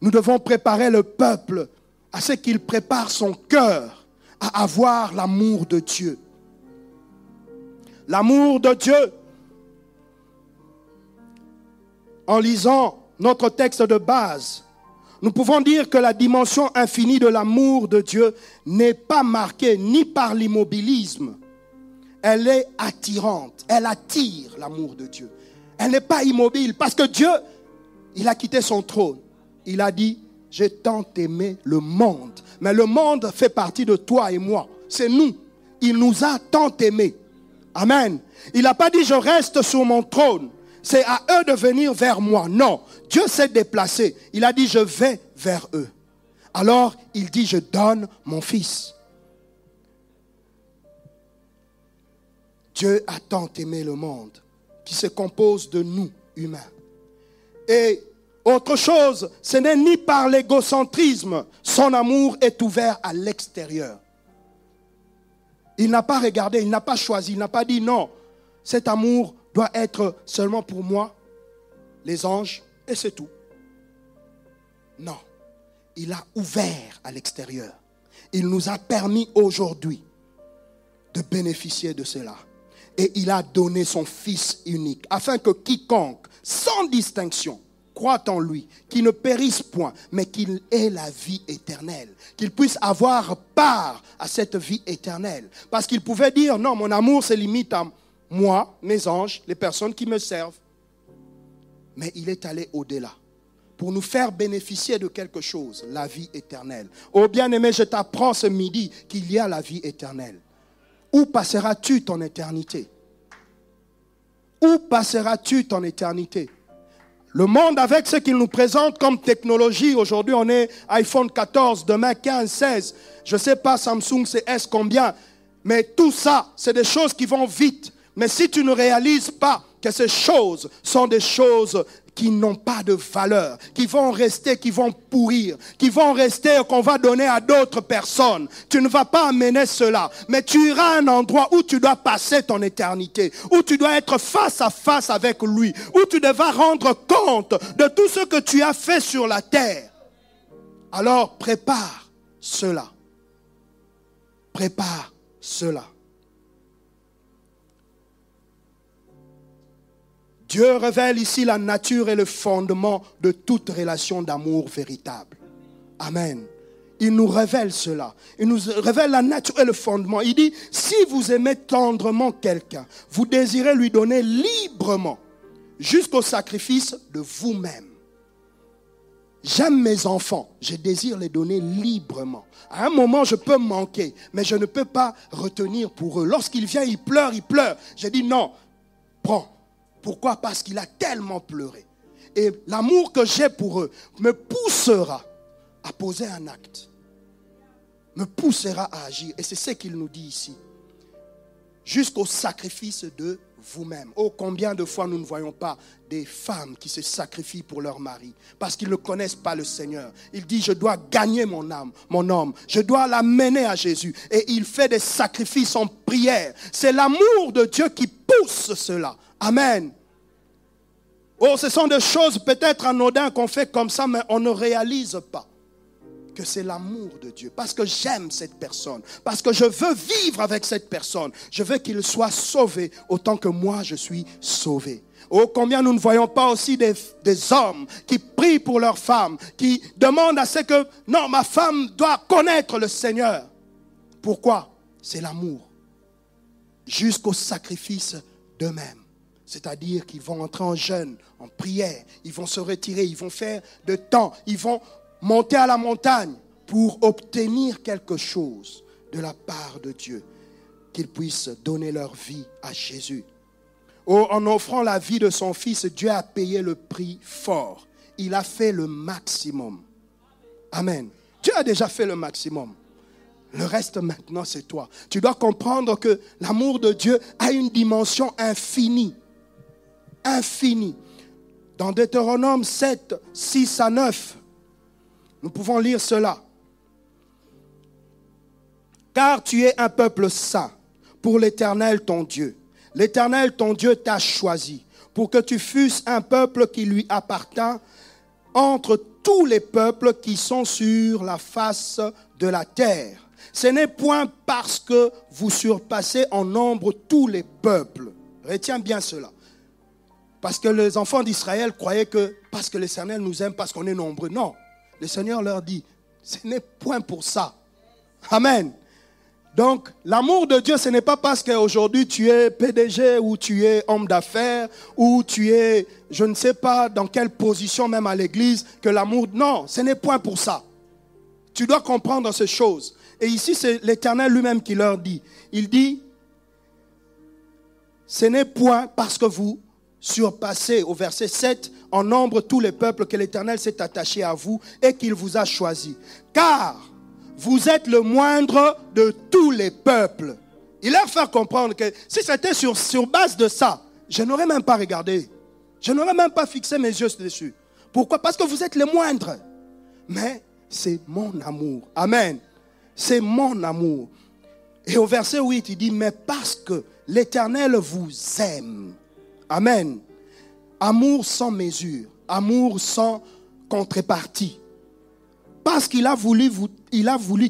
Speaker 1: Nous devons préparer le peuple à ce qu'il prépare son cœur à avoir l'amour de Dieu. L'amour de Dieu. En lisant notre texte de base, nous pouvons dire que la dimension infinie de l'amour de Dieu n'est pas marquée ni par l'immobilisme. Elle est attirante. Elle attire l'amour de Dieu. Elle n'est pas immobile parce que Dieu, il a quitté son trône. Il a dit, j'ai tant aimé le monde. Mais le monde fait partie de toi et moi. C'est nous. Il nous a tant aimés. Amen. Il n'a pas dit, je reste sur mon trône. C'est à eux de venir vers moi. Non. Dieu s'est déplacé. Il a dit, je vais vers eux. Alors, il dit, je donne mon fils. Dieu a tant aimé le monde qui se compose de nous, humains. Et autre chose, ce n'est ni par l'égocentrisme. Son amour est ouvert à l'extérieur. Il n'a pas regardé, il n'a pas choisi, il n'a pas dit non. Cet amour doit être seulement pour moi, les anges, et c'est tout. Non. Il a ouvert à l'extérieur. Il nous a permis aujourd'hui de bénéficier de cela. Et il a donné son Fils unique, afin que quiconque, sans distinction, croit en lui, qu'il ne périsse point, mais qu'il ait la vie éternelle, qu'il puisse avoir part à cette vie éternelle. Parce qu'il pouvait dire, non, mon amour se limite à moi, mes anges, les personnes qui me servent. Mais il est allé au-delà pour nous faire bénéficier de quelque chose, la vie éternelle. Oh bien-aimé, je t'apprends ce midi qu'il y a la vie éternelle. Où passeras-tu ton éternité? Où passeras-tu ton éternité? Le monde, avec ce qu'il nous présente comme technologie, aujourd'hui on est iPhone 14, demain 15, 16, je ne sais pas Samsung c'est S combien, mais tout ça, c'est des choses qui vont vite. Mais si tu ne réalises pas que ces choses sont des choses qui n'ont pas de valeur, qui vont rester, qui vont pourrir, qui vont rester, qu'on va donner à d'autres personnes. Tu ne vas pas amener cela, mais tu iras à un endroit où tu dois passer ton éternité, où tu dois être face à face avec lui, où tu devras rendre compte de tout ce que tu as fait sur la terre. Alors prépare cela. Prépare cela. Dieu révèle ici la nature et le fondement de toute relation d'amour véritable. Amen. Il nous révèle cela. Il nous révèle la nature et le fondement. Il dit, si vous aimez tendrement quelqu'un, vous désirez lui donner librement, jusqu'au sacrifice de vous-même. J'aime mes enfants, je désire les donner librement. À un moment, je peux manquer, mais je ne peux pas retenir pour eux. Lorsqu'il vient, il pleure, il pleure. Je dis non, prends, pourquoi? Parce qu'il a tellement pleuré. Et l'amour que j'ai pour eux me poussera à poser un acte. Me poussera à agir. Et c'est ce qu'il nous dit ici. jusqu'au sacrifice de vous-même. Oh, combien de fois nous ne voyons pas des femmes qui se sacrifient pour leur mari parce qu'ils ne connaissent pas le Seigneur. Il dit, je dois gagner mon âme, mon homme, je dois l'amener à Jésus. Et il fait des sacrifices en prière. C'est l'amour de Dieu qui pousse cela. Amen. Oh, ce sont des choses peut-être anodines qu'on fait comme ça, mais on ne réalise pas que c'est l'amour de Dieu, parce que j'aime cette personne, parce que je veux vivre avec cette personne. Je veux qu'il soit sauvé autant que moi je suis sauvé. Oh, combien nous ne voyons pas aussi des, des, hommes qui prient pour leur femme, qui demandent à ce que, non, ma femme doit connaître le Seigneur. Pourquoi? C'est l'amour. Jusqu'au sacrifice d'eux-mêmes. C'est-à-dire qu'ils vont entrer en jeûne, en prière, ils vont se retirer, ils vont faire de temps, ils vont monter à la montagne pour obtenir quelque chose de la part de Dieu, qu'ils puissent donner leur vie à Jésus. Oh, en offrant la vie de son fils, Dieu a payé le prix fort. Il a fait le maximum. Amen. Dieu a déjà fait le maximum. Le reste maintenant, c'est toi. Tu dois comprendre que l'amour de Dieu a une dimension infinie. Infinie. Dans Deutéronome 7, 6 à 9, nous pouvons lire cela. Car tu es un peuple saint pour l'Éternel ton Dieu. L'Éternel ton Dieu t'a choisi pour que tu fusses un peuple qui lui appartient entre tous les peuples qui sont sur la face de la terre. Ce n'est point parce que vous surpassez en nombre tous les peuples. Retiens bien cela. Parce que les enfants d'Israël croyaient que parce que l'Éternel nous aime, parce qu'on est nombreux. Non le Seigneur leur dit, ce n'est point pour ça. Amen. Donc, l'amour de Dieu, ce n'est pas parce qu'aujourd'hui tu es PDG ou tu es homme d'affaires ou tu es, je ne sais pas dans quelle position même à l'église, que l'amour... Non, ce n'est point pour ça. Tu dois comprendre ces choses. Et ici, c'est l'Éternel lui-même qui leur dit. Il dit, ce n'est point parce que vous surpassez, au verset 7, en nombre tous les peuples que l'Éternel s'est attaché à vous et qu'il vous a choisi. Car vous êtes le moindre de tous les peuples. Il leur fait comprendre que si c'était sur, sur base de ça, je n'aurais même pas regardé. Je n'aurais même pas fixé mes yeux dessus. Pourquoi? Parce que vous êtes les moindres. Mais c'est mon amour. Amen. C'est mon amour. Et au verset 8, il dit, mais parce que l'Éternel vous aime. Amen. Amour sans mesure, amour sans contrepartie. Parce qu'il a voulu,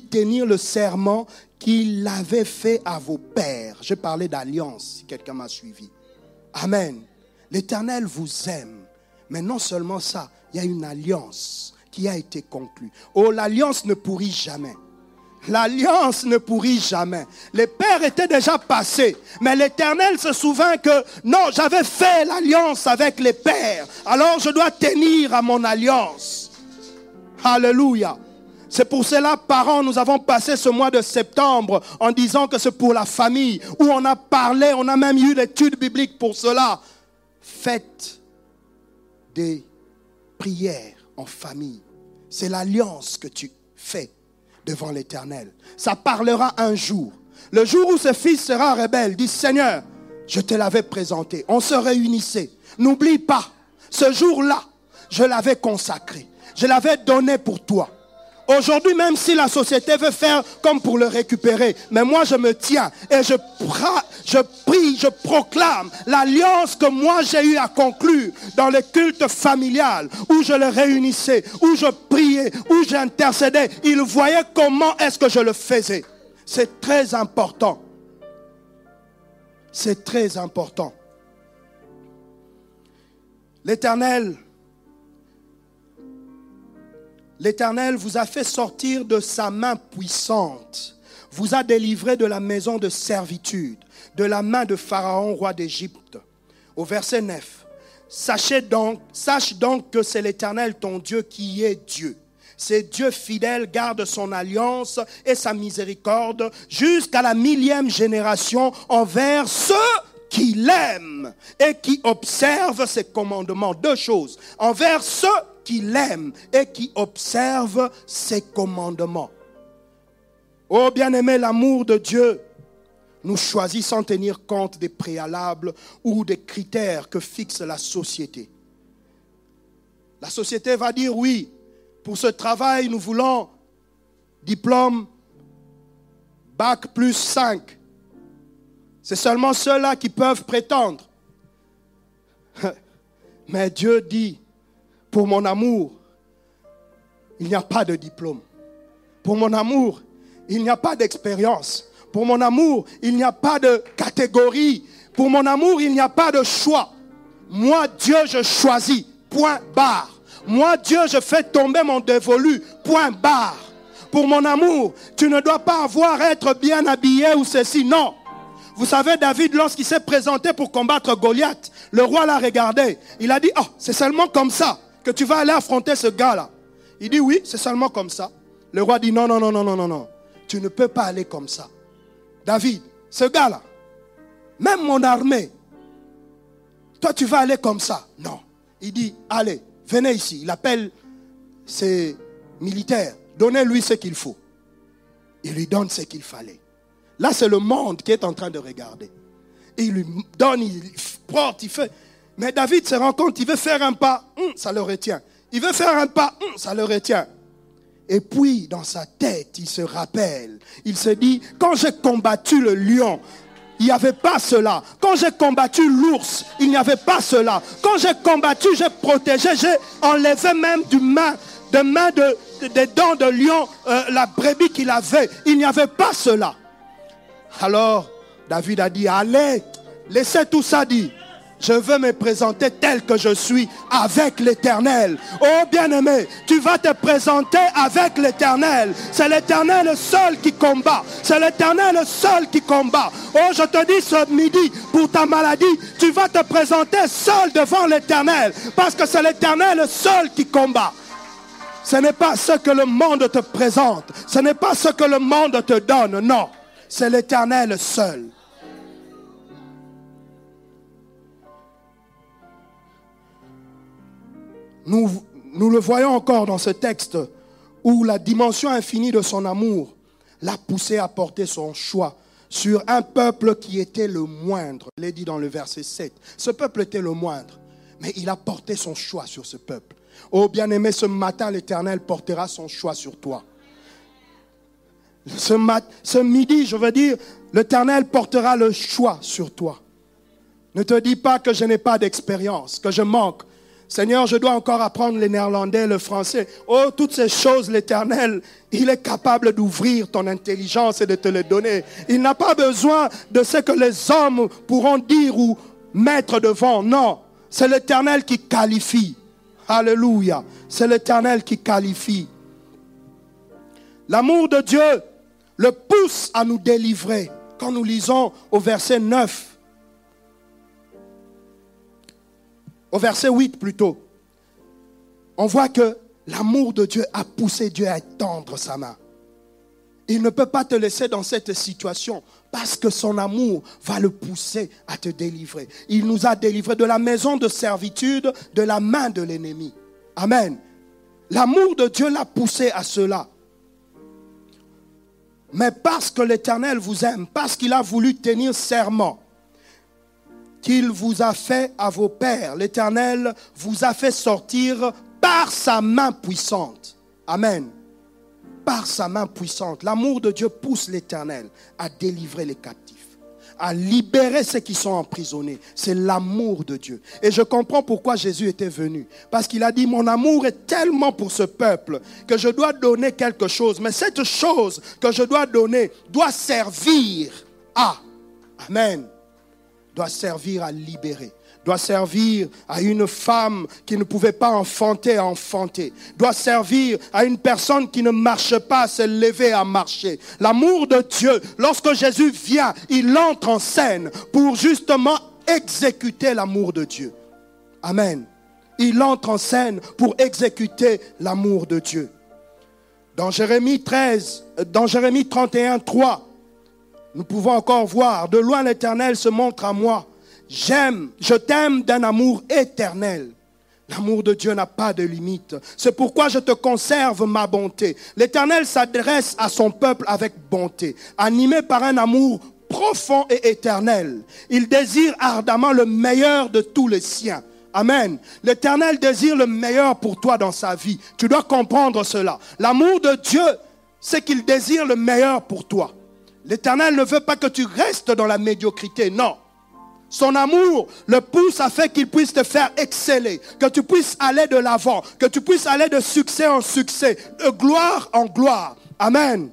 Speaker 1: tenir le serment qu'il avait fait à vos pères. Je parlais d'alliance, si quelqu'un m'a suivi. Amen. L'Éternel vous aime. Mais non seulement ça, il y a une alliance qui a été conclue. Oh, l'alliance ne pourrit jamais. L'alliance ne pourrit jamais. Les pères étaient déjà passés. Mais l'Éternel se souvient que non, j'avais fait l'alliance avec les pères. Alors je dois tenir à mon alliance. Alléluia. C'est pour cela, parents, nous avons passé ce mois de septembre en disant que c'est pour la famille, où on a parlé, on a même eu l'étude biblique pour cela. Faites des prières en famille. C'est l'alliance que tu fais devant l'Éternel. Ça parlera un jour. Le jour où ce fils sera rebelle, dit Seigneur, je te l'avais présenté. On se réunissait. N'oublie pas, ce jour-là, je l'avais consacré. Je l'avais donné pour toi. Aujourd'hui, même si la société veut faire comme pour le récupérer, mais moi je me tiens et je, prie, je proclame l'alliance que moi j'ai eu à conclure dans le culte familial, où je le réunissais, où je priais, où j'intercédais. Il voyait comment est-ce que je le faisais. C'est très important. C'est très important. L'Éternel L'Éternel vous a fait sortir de sa main puissante, vous a délivré de la maison de servitude, de la main de Pharaon, roi d'Égypte. Au verset 9, Sachez donc, sache donc que c'est l'Éternel ton Dieu qui est Dieu. C'est Dieu fidèle, garde son alliance et sa miséricorde jusqu'à la millième génération envers ceux qui l'aiment et qui observent ses commandements. Deux choses. Envers ceux qui l'aime et qui observe ses commandements. Oh bien-aimé, l'amour de Dieu nous choisit sans tenir compte des préalables ou des critères que fixe la société. La société va dire oui, pour ce travail, nous voulons diplôme bac plus 5. C'est seulement ceux-là qui peuvent prétendre. [LAUGHS] Mais Dieu dit, pour mon amour, il n'y a pas de diplôme. Pour mon amour, il n'y a pas d'expérience. Pour mon amour, il n'y a pas de catégorie. Pour mon amour, il n'y a pas de choix. Moi, Dieu, je choisis. Point barre. Moi, Dieu, je fais tomber mon dévolu. Point barre. Pour mon amour, tu ne dois pas avoir être bien habillé ou ceci. Non. Vous savez, David, lorsqu'il s'est présenté pour combattre Goliath, le roi l'a regardé. Il a dit, oh, c'est seulement comme ça que tu vas aller affronter ce gars-là. Il dit, oui, c'est seulement comme ça. Le roi dit, non, non, non, non, non, non, non. Tu ne peux pas aller comme ça. David, ce gars-là, même mon armée, toi tu vas aller comme ça. Non. Il dit, allez, venez ici. Il appelle ses militaires. Donnez-lui ce qu'il faut. Il lui donne ce qu'il fallait. Là, c'est le monde qui est en train de regarder. il lui donne, il porte, il fait. Mais David se rend compte, il veut faire un pas, hum, ça le retient. Il veut faire un pas, hum, ça le retient. Et puis, dans sa tête, il se rappelle. Il se dit, quand j'ai combattu le lion, il n'y avait pas cela. Quand j'ai combattu l'ours, il n'y avait pas cela. Quand j'ai combattu, j'ai protégé, j'ai enlevé même du main, de main de, des dents de lion, euh, la brebis qu'il avait. Il n'y avait pas cela. Alors, David a dit, allez, laissez tout ça dire. Je veux me présenter tel que je suis avec l'éternel. Oh bien-aimé, tu vas te présenter avec l'éternel. C'est l'éternel seul qui combat. C'est l'éternel seul qui combat. Oh, je te dis ce midi, pour ta maladie, tu vas te présenter seul devant l'éternel. Parce que c'est l'éternel seul qui combat. Ce n'est pas ce que le monde te présente. Ce n'est pas ce que le monde te donne. Non, c'est l'éternel seul. Nous, le voyons encore dans ce texte où la dimension infinie de son amour l'a poussé à porter son choix sur un peuple qui était le moindre. Il est dit dans le verset 7. Ce peuple était le moindre, mais il a porté son choix sur ce peuple. Oh bien-aimé, ce matin, l'Éternel portera son choix sur toi. Ce midi, je veux dire, l'Éternel portera le choix sur toi. Ne te dis pas que je n'ai pas d'expérience, que je manque. Seigneur, je dois encore apprendre le néerlandais, le français. Oh, toutes ces choses, l'Éternel, il est capable d'ouvrir ton intelligence et de te les donner. Il n'a pas besoin de ce que les hommes pourront dire ou mettre devant. Non, c'est l'Éternel qui qualifie. Alléluia. C'est l'Éternel qui qualifie. L'amour de Dieu le pousse à nous délivrer. Quand nous lisons au verset 9, au verset 8 plutôt, on voit que l'amour de Dieu a poussé Dieu à étendre sa main. Il ne peut pas te laisser dans cette situation parce que son amour va le pousser à te délivrer. Il nous a délivrés de la maison de servitude, de la main de l'ennemi. Amen. L'amour de Dieu l'a poussé à cela. Mais parce que l'Éternel vous aime, parce qu'il a voulu tenir serment, qu'il vous a fait à vos pères. L'Éternel vous a fait sortir par sa main puissante. Amen. Par sa main puissante. L'amour de Dieu pousse l'Éternel à délivrer les captifs, à libérer ceux qui sont emprisonnés. C'est l'amour de Dieu. Et je comprends pourquoi Jésus était venu. Parce qu'il a dit, mon amour est tellement pour ce peuple que je dois donner quelque chose. Mais cette chose que je dois donner doit servir à... Amen doit servir à libérer, doit servir à une femme qui ne pouvait pas enfanter enfanter, doit servir à une personne qui ne marche pas à se lever à marcher. L'amour de Dieu, lorsque Jésus vient, il entre en scène pour justement exécuter l'amour de Dieu. Amen. Il entre en scène pour exécuter l'amour de Dieu. Dans Jérémie 13, dans Jérémie 31, 3, nous pouvons encore voir, de loin l'Éternel se montre à moi. J'aime, je t'aime d'un amour éternel. L'amour de Dieu n'a pas de limite. C'est pourquoi je te conserve ma bonté. L'Éternel s'adresse à son peuple avec bonté, animé par un amour profond et éternel. Il désire ardemment le meilleur de tous les siens. Amen. L'Éternel désire le meilleur pour toi dans sa vie. Tu dois comprendre cela. L'amour de Dieu, c'est qu'il désire le meilleur pour toi. L'Éternel ne veut pas que tu restes dans la médiocrité, non. Son amour le pousse à faire qu'il puisse te faire exceller, que tu puisses aller de l'avant, que tu puisses aller de succès en succès, de gloire en gloire. Amen.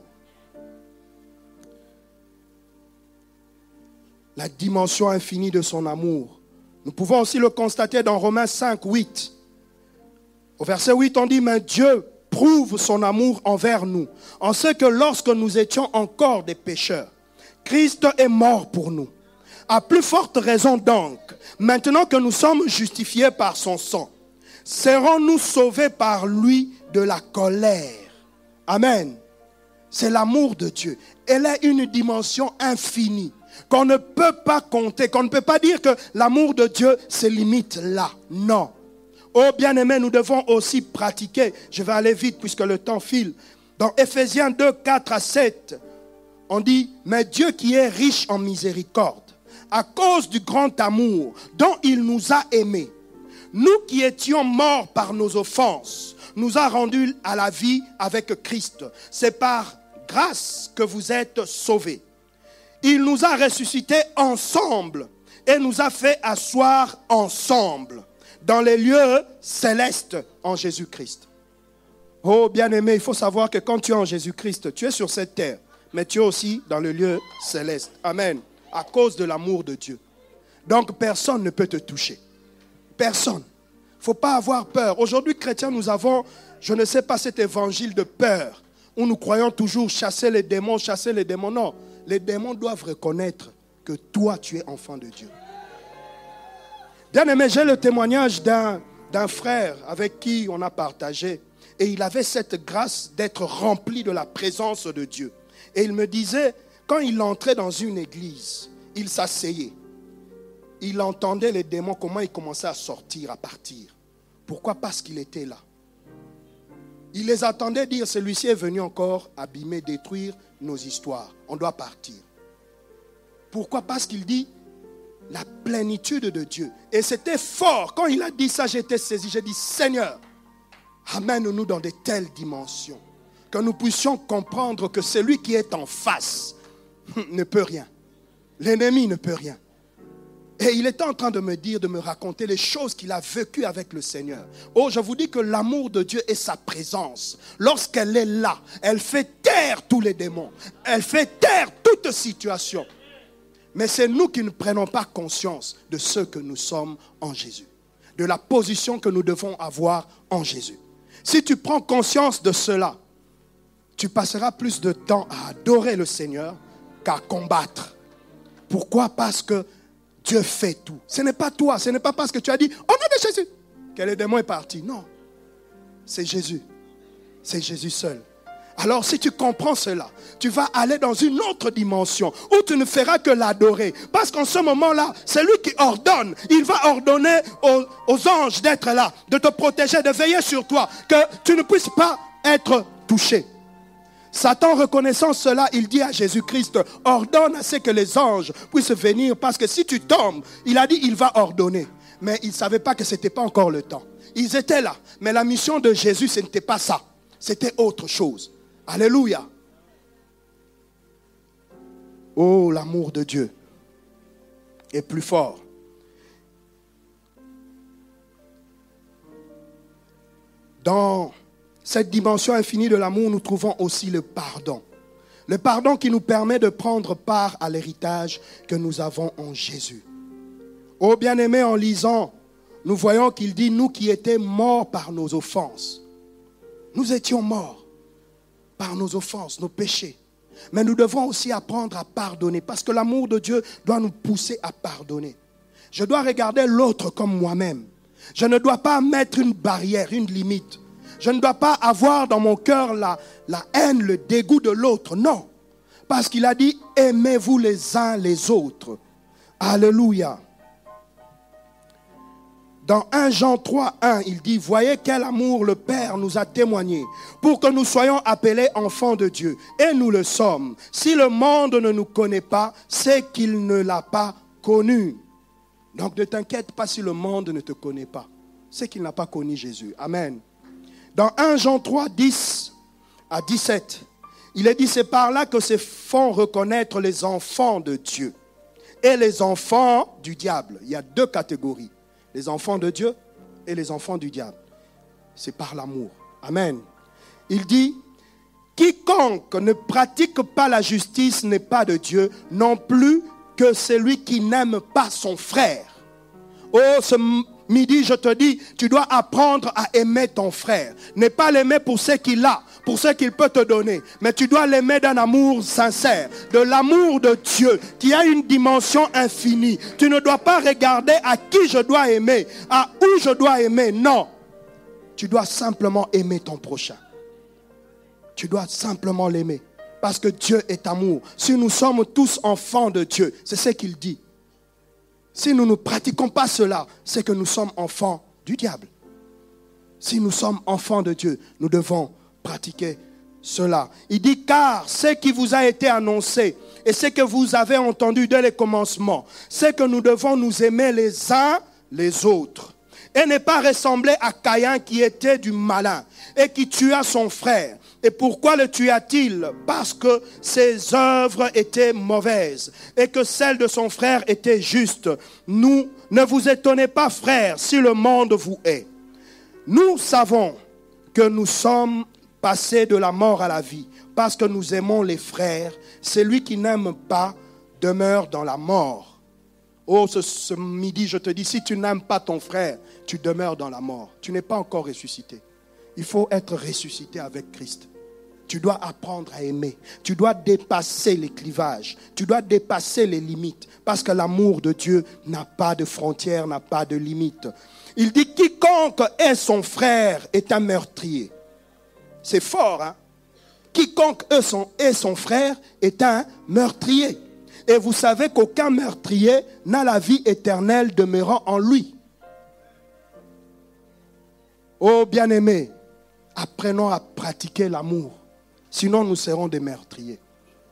Speaker 1: La dimension infinie de son amour. Nous pouvons aussi le constater dans Romains 5, 8. Au verset 8, on dit, mais Dieu prouve son amour envers nous, en ce que lorsque nous étions encore des pécheurs, Christ est mort pour nous. À plus forte raison donc, maintenant que nous sommes justifiés par son sang, serons-nous sauvés par lui de la colère? Amen. C'est l'amour de Dieu. Elle a une dimension infinie qu'on ne peut pas compter, qu'on ne peut pas dire que l'amour de Dieu se limite là. Non. Oh bien-aimés, nous devons aussi pratiquer. Je vais aller vite puisque le temps file. Dans Ephésiens 2, 4 à 7, on dit, mais Dieu qui est riche en miséricorde, à cause du grand amour dont il nous a aimés, nous qui étions morts par nos offenses, nous a rendus à la vie avec Christ. C'est par grâce que vous êtes sauvés. Il nous a ressuscités ensemble et nous a fait asseoir ensemble dans les lieux célestes en Jésus-Christ. Oh bien-aimé, il faut savoir que quand tu es en Jésus-Christ, tu es sur cette terre, mais tu es aussi dans le lieu céleste. Amen. À cause de l'amour de Dieu. Donc personne ne peut te toucher. Personne. Il ne faut pas avoir peur. Aujourd'hui, chrétiens, nous avons, je ne sais pas, cet évangile de peur, où nous croyons toujours chasser les démons, chasser les démons. Non, les démons doivent reconnaître que toi, tu es enfant de Dieu. Bien aimé, j'ai le témoignage d'un, frère avec qui on a partagé. Et il avait cette grâce d'être rempli de la présence de Dieu. Et il me disait, quand il entrait dans une église, il s'asseyait. Il entendait les démons, comment ils commençaient à sortir, à partir. Pourquoi? Parce qu'il était là. Il les attendait dire, celui-ci est venu encore abîmer, détruire nos histoires. On doit partir. Pourquoi? Parce qu'il dit, la plénitude de Dieu. Et c'était fort. Quand il a dit ça, j'étais saisi. J'ai dit, Seigneur, amène-nous dans de telles dimensions. Que nous puissions comprendre que celui qui est en face [LAUGHS] ne peut rien. L'ennemi ne peut rien. Et il était en train de me dire, de me raconter les choses qu'il a vécues avec le Seigneur. Oh, je vous dis que l'amour de Dieu est sa présence. Lorsqu'elle est là, elle fait taire tous les démons. Elle fait taire toute situation. Mais c'est nous qui ne prenons pas conscience de ce que nous sommes en Jésus, de la position que nous devons avoir en Jésus. Si tu prends conscience de cela, tu passeras plus de temps à adorer le Seigneur qu'à combattre. Pourquoi? Parce que Dieu fait tout. Ce n'est pas toi, ce n'est pas parce que tu as dit, au nom de Jésus, que le démon est parti. Non, c'est Jésus. C'est Jésus seul. Alors si tu comprends cela, tu vas aller dans une autre dimension où tu ne feras que l'adorer. Parce qu'en ce moment-là, c'est lui qui ordonne. Il va ordonner aux, anges d'être là, de te protéger, de veiller sur toi, que tu ne puisses pas être touché. Satan reconnaissant cela, il dit à Jésus-Christ, ordonne à ce que les anges puissent venir, parce que si tu tombes, il a dit, il va ordonner. Mais il ne savait pas que ce n'était pas encore le temps. Ils étaient là, mais la mission de Jésus, ce n'était pas ça. C'était autre chose. Alléluia. Oh, l'amour de Dieu est plus fort. Dans cette dimension infinie de l'amour, nous trouvons aussi le pardon. Le pardon qui nous permet de prendre part à l'héritage que nous avons en Jésus. Oh bien-aimé, en lisant, nous voyons qu'il dit, nous qui étions morts par nos offenses, nous étions morts par nos offenses, nos péchés. Mais nous devons aussi apprendre à pardonner parce que l'amour de Dieu doit nous pousser à pardonner. Je dois regarder l'autre comme moi-même. Je ne dois pas mettre une barrière, une limite. Je ne dois pas avoir dans mon cœur la, haine, le dégoût de l'autre. Non. Parce qu'il a dit, aimez-vous les uns les autres. Alléluia. Dans 1 Jean 3, 1, il dit, voyez quel amour le Père nous a témoigné pour que nous soyons appelés enfants de Dieu. Et nous le sommes. Si le monde ne nous connaît pas, c'est qu'il ne l'a pas connu. Donc ne t'inquiète pas si le monde ne te connaît pas. C'est qu'il n'a pas connu Jésus. Amen. Dans 1 Jean 3, 10 à 17, il est dit, c'est par là que se font reconnaître les enfants de Dieu et les enfants du diable. Il y a deux catégories les enfants de Dieu et les enfants du diable. C'est par l'amour. Amen. Il dit, quiconque ne pratique pas la justice n'est pas de Dieu, non plus que celui qui n'aime pas son frère. Oh, ce midi, je te dis, tu dois apprendre à aimer ton frère. Ne pas l'aimer pour ce qu'il a, pour ce qu'il peut te donner, mais tu dois l'aimer d'un amour sincère, de l'amour de Dieu qui a une dimension infinie. Tu ne dois pas regarder à qui je dois aimer, à où je dois aimer. Non. Tu dois simplement aimer ton prochain. Tu dois simplement l'aimer. Parce que Dieu est amour. Si nous sommes tous enfants de Dieu, c'est ce qu'il dit. Si nous ne pratiquons pas cela, c'est que nous sommes enfants du diable. Si nous sommes enfants de Dieu, nous devons pratiquer cela. Il dit, car ce qui vous a été annoncé et ce que vous avez entendu dès le commencement, c'est que nous devons nous aimer les uns les autres. Et ne pas ressembler à Caïn qui était du malin et qui tua son frère. Et pourquoi le tua-t-il? Parce que ses œuvres étaient mauvaises et que celles de son frère étaient justes. Nous, ne vous étonnez pas, frères, si le monde vous est. Nous savons que nous sommes passer de la mort à la vie, parce que nous aimons les frères. Celui qui n'aime pas demeure dans la mort. Oh, ce, midi, je te dis, si tu n'aimes pas ton frère, tu demeures dans la mort. Tu n'es pas encore ressuscité. Il faut être ressuscité avec Christ. Tu dois apprendre à aimer. Tu dois dépasser les clivages. Tu dois dépasser les limites. Parce que l'amour de Dieu n'a pas de frontières, n'a pas de limites. Il dit, quiconque est son frère est un meurtrier. C'est fort, hein? Quiconque est son, est son frère est un meurtrier. Et vous savez qu'aucun meurtrier n'a la vie éternelle demeurant en lui. Oh bien-aimés, apprenons à pratiquer l'amour. Sinon, nous serons des meurtriers.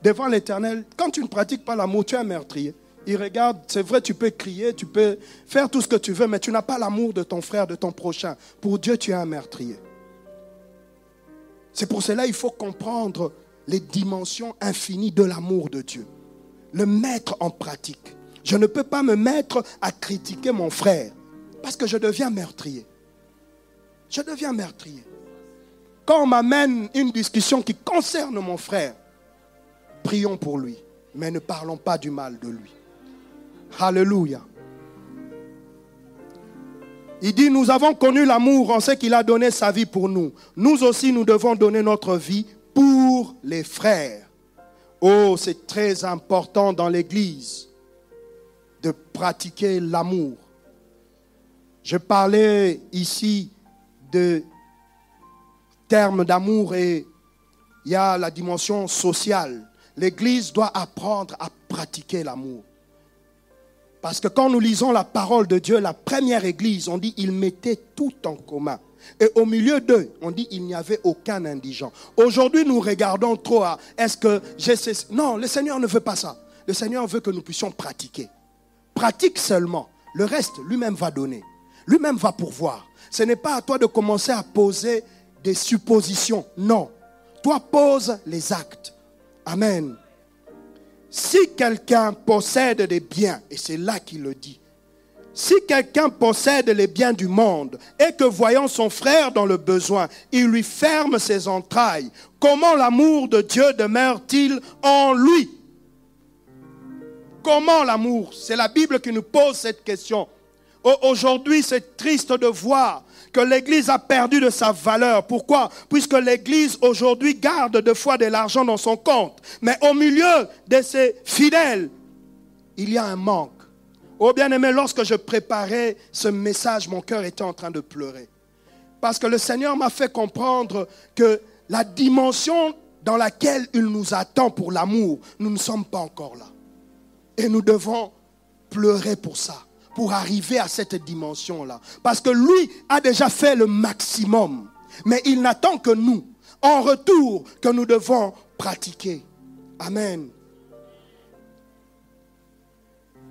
Speaker 1: Devant l'éternel, quand tu ne pratiques pas l'amour, tu es un meurtrier. Il regarde, c'est vrai, tu peux crier, tu peux faire tout ce que tu veux, mais tu n'as pas l'amour de ton frère, de ton prochain. Pour Dieu, tu es un meurtrier. C'est pour cela qu'il faut comprendre les dimensions infinies de l'amour de Dieu. Le mettre en pratique. Je ne peux pas me mettre à critiquer mon frère parce que je deviens meurtrier. Je deviens meurtrier. Quand on m'amène une discussion qui concerne mon frère, prions pour lui, mais ne parlons pas du mal de lui. Alléluia. Il dit, nous avons connu l'amour en ce qu'il a donné sa vie pour nous. Nous aussi, nous devons donner notre vie pour les frères. Oh, c'est très important dans l'Église de pratiquer l'amour. Je parlais ici de termes d'amour et il y a la dimension sociale. L'Église doit apprendre à pratiquer l'amour. Parce que quand nous lisons la parole de Dieu, la première église, on dit, ils mettaient tout en commun. Et au milieu d'eux, on dit, il n'y avait aucun indigent. Aujourd'hui, nous regardons trop à, est-ce que j'ai Non, le Seigneur ne veut pas ça. Le Seigneur veut que nous puissions pratiquer. Pratique seulement. Le reste, lui-même va donner. Lui-même va pourvoir. Ce n'est pas à toi de commencer à poser des suppositions. Non. Toi, pose les actes. Amen. Si quelqu'un possède des biens, et c'est là qu'il le dit, si quelqu'un possède les biens du monde et que voyant son frère dans le besoin, il lui ferme ses entrailles, comment l'amour de Dieu demeure-t-il en lui? Comment l'amour? C'est la Bible qui nous pose cette question. Aujourd'hui, c'est triste de voir que l'Église a perdu de sa valeur. Pourquoi? Puisque l'Église aujourd'hui garde deux fois de l'argent dans son compte. Mais au milieu de ses fidèles, il y a un manque. Oh bien-aimé, lorsque je préparais ce message, mon cœur était en train de pleurer. Parce que le Seigneur m'a fait comprendre que la dimension dans laquelle il nous attend pour l'amour, nous ne sommes pas encore là. Et nous devons pleurer pour ça pour arriver à cette dimension-là. Parce que lui a déjà fait le maximum. Mais il n'attend que nous, en retour, que nous devons pratiquer. Amen.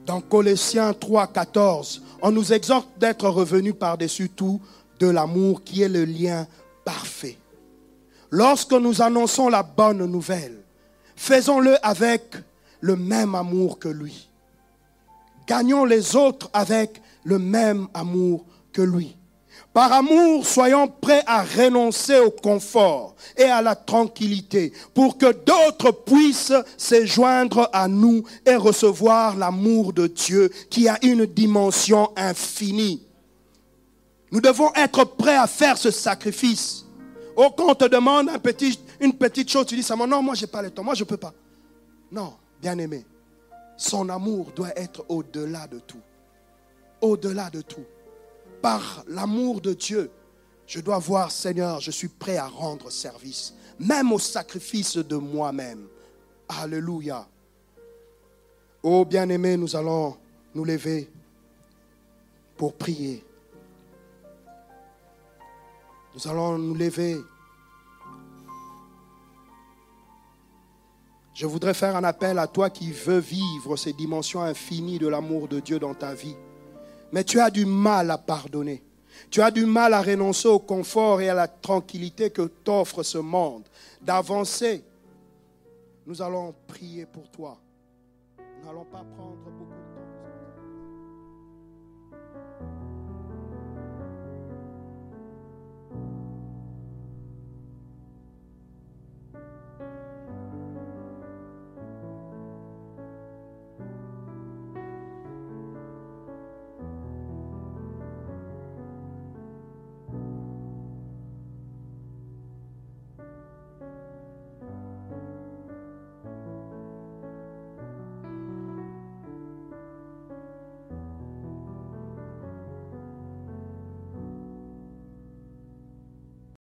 Speaker 1: Dans Colossiens 3, 14, on nous exhorte d'être revenus par-dessus tout de l'amour qui est le lien parfait. Lorsque nous annonçons la bonne nouvelle, faisons-le avec le même amour que lui. Gagnons les autres avec le même amour que lui. Par amour, soyons prêts à renoncer au confort et à la tranquillité pour que d'autres puissent se joindre à nous et recevoir l'amour de Dieu qui a une dimension infinie. Nous devons être prêts à faire ce sacrifice. Au quand on te demande une petite chose, tu dis ça, non, moi je n'ai pas le temps, moi je ne peux pas. Non, bien aimé, son amour doit être au-delà de tout. Au-delà de tout par l'amour de Dieu, je dois voir, Seigneur, je suis prêt à rendre service, même au sacrifice de moi-même. Alléluia. Oh bien-aimé, nous allons nous lever pour prier. Nous allons nous lever. Je voudrais faire un appel à toi qui veux vivre ces dimensions infinies de l'amour de Dieu dans ta vie. Mais tu as du mal à pardonner. Tu as du mal à renoncer au confort et à la tranquillité que t'offre ce monde, d'avancer. Nous allons prier pour toi. Nous n'allons pas prendre beaucoup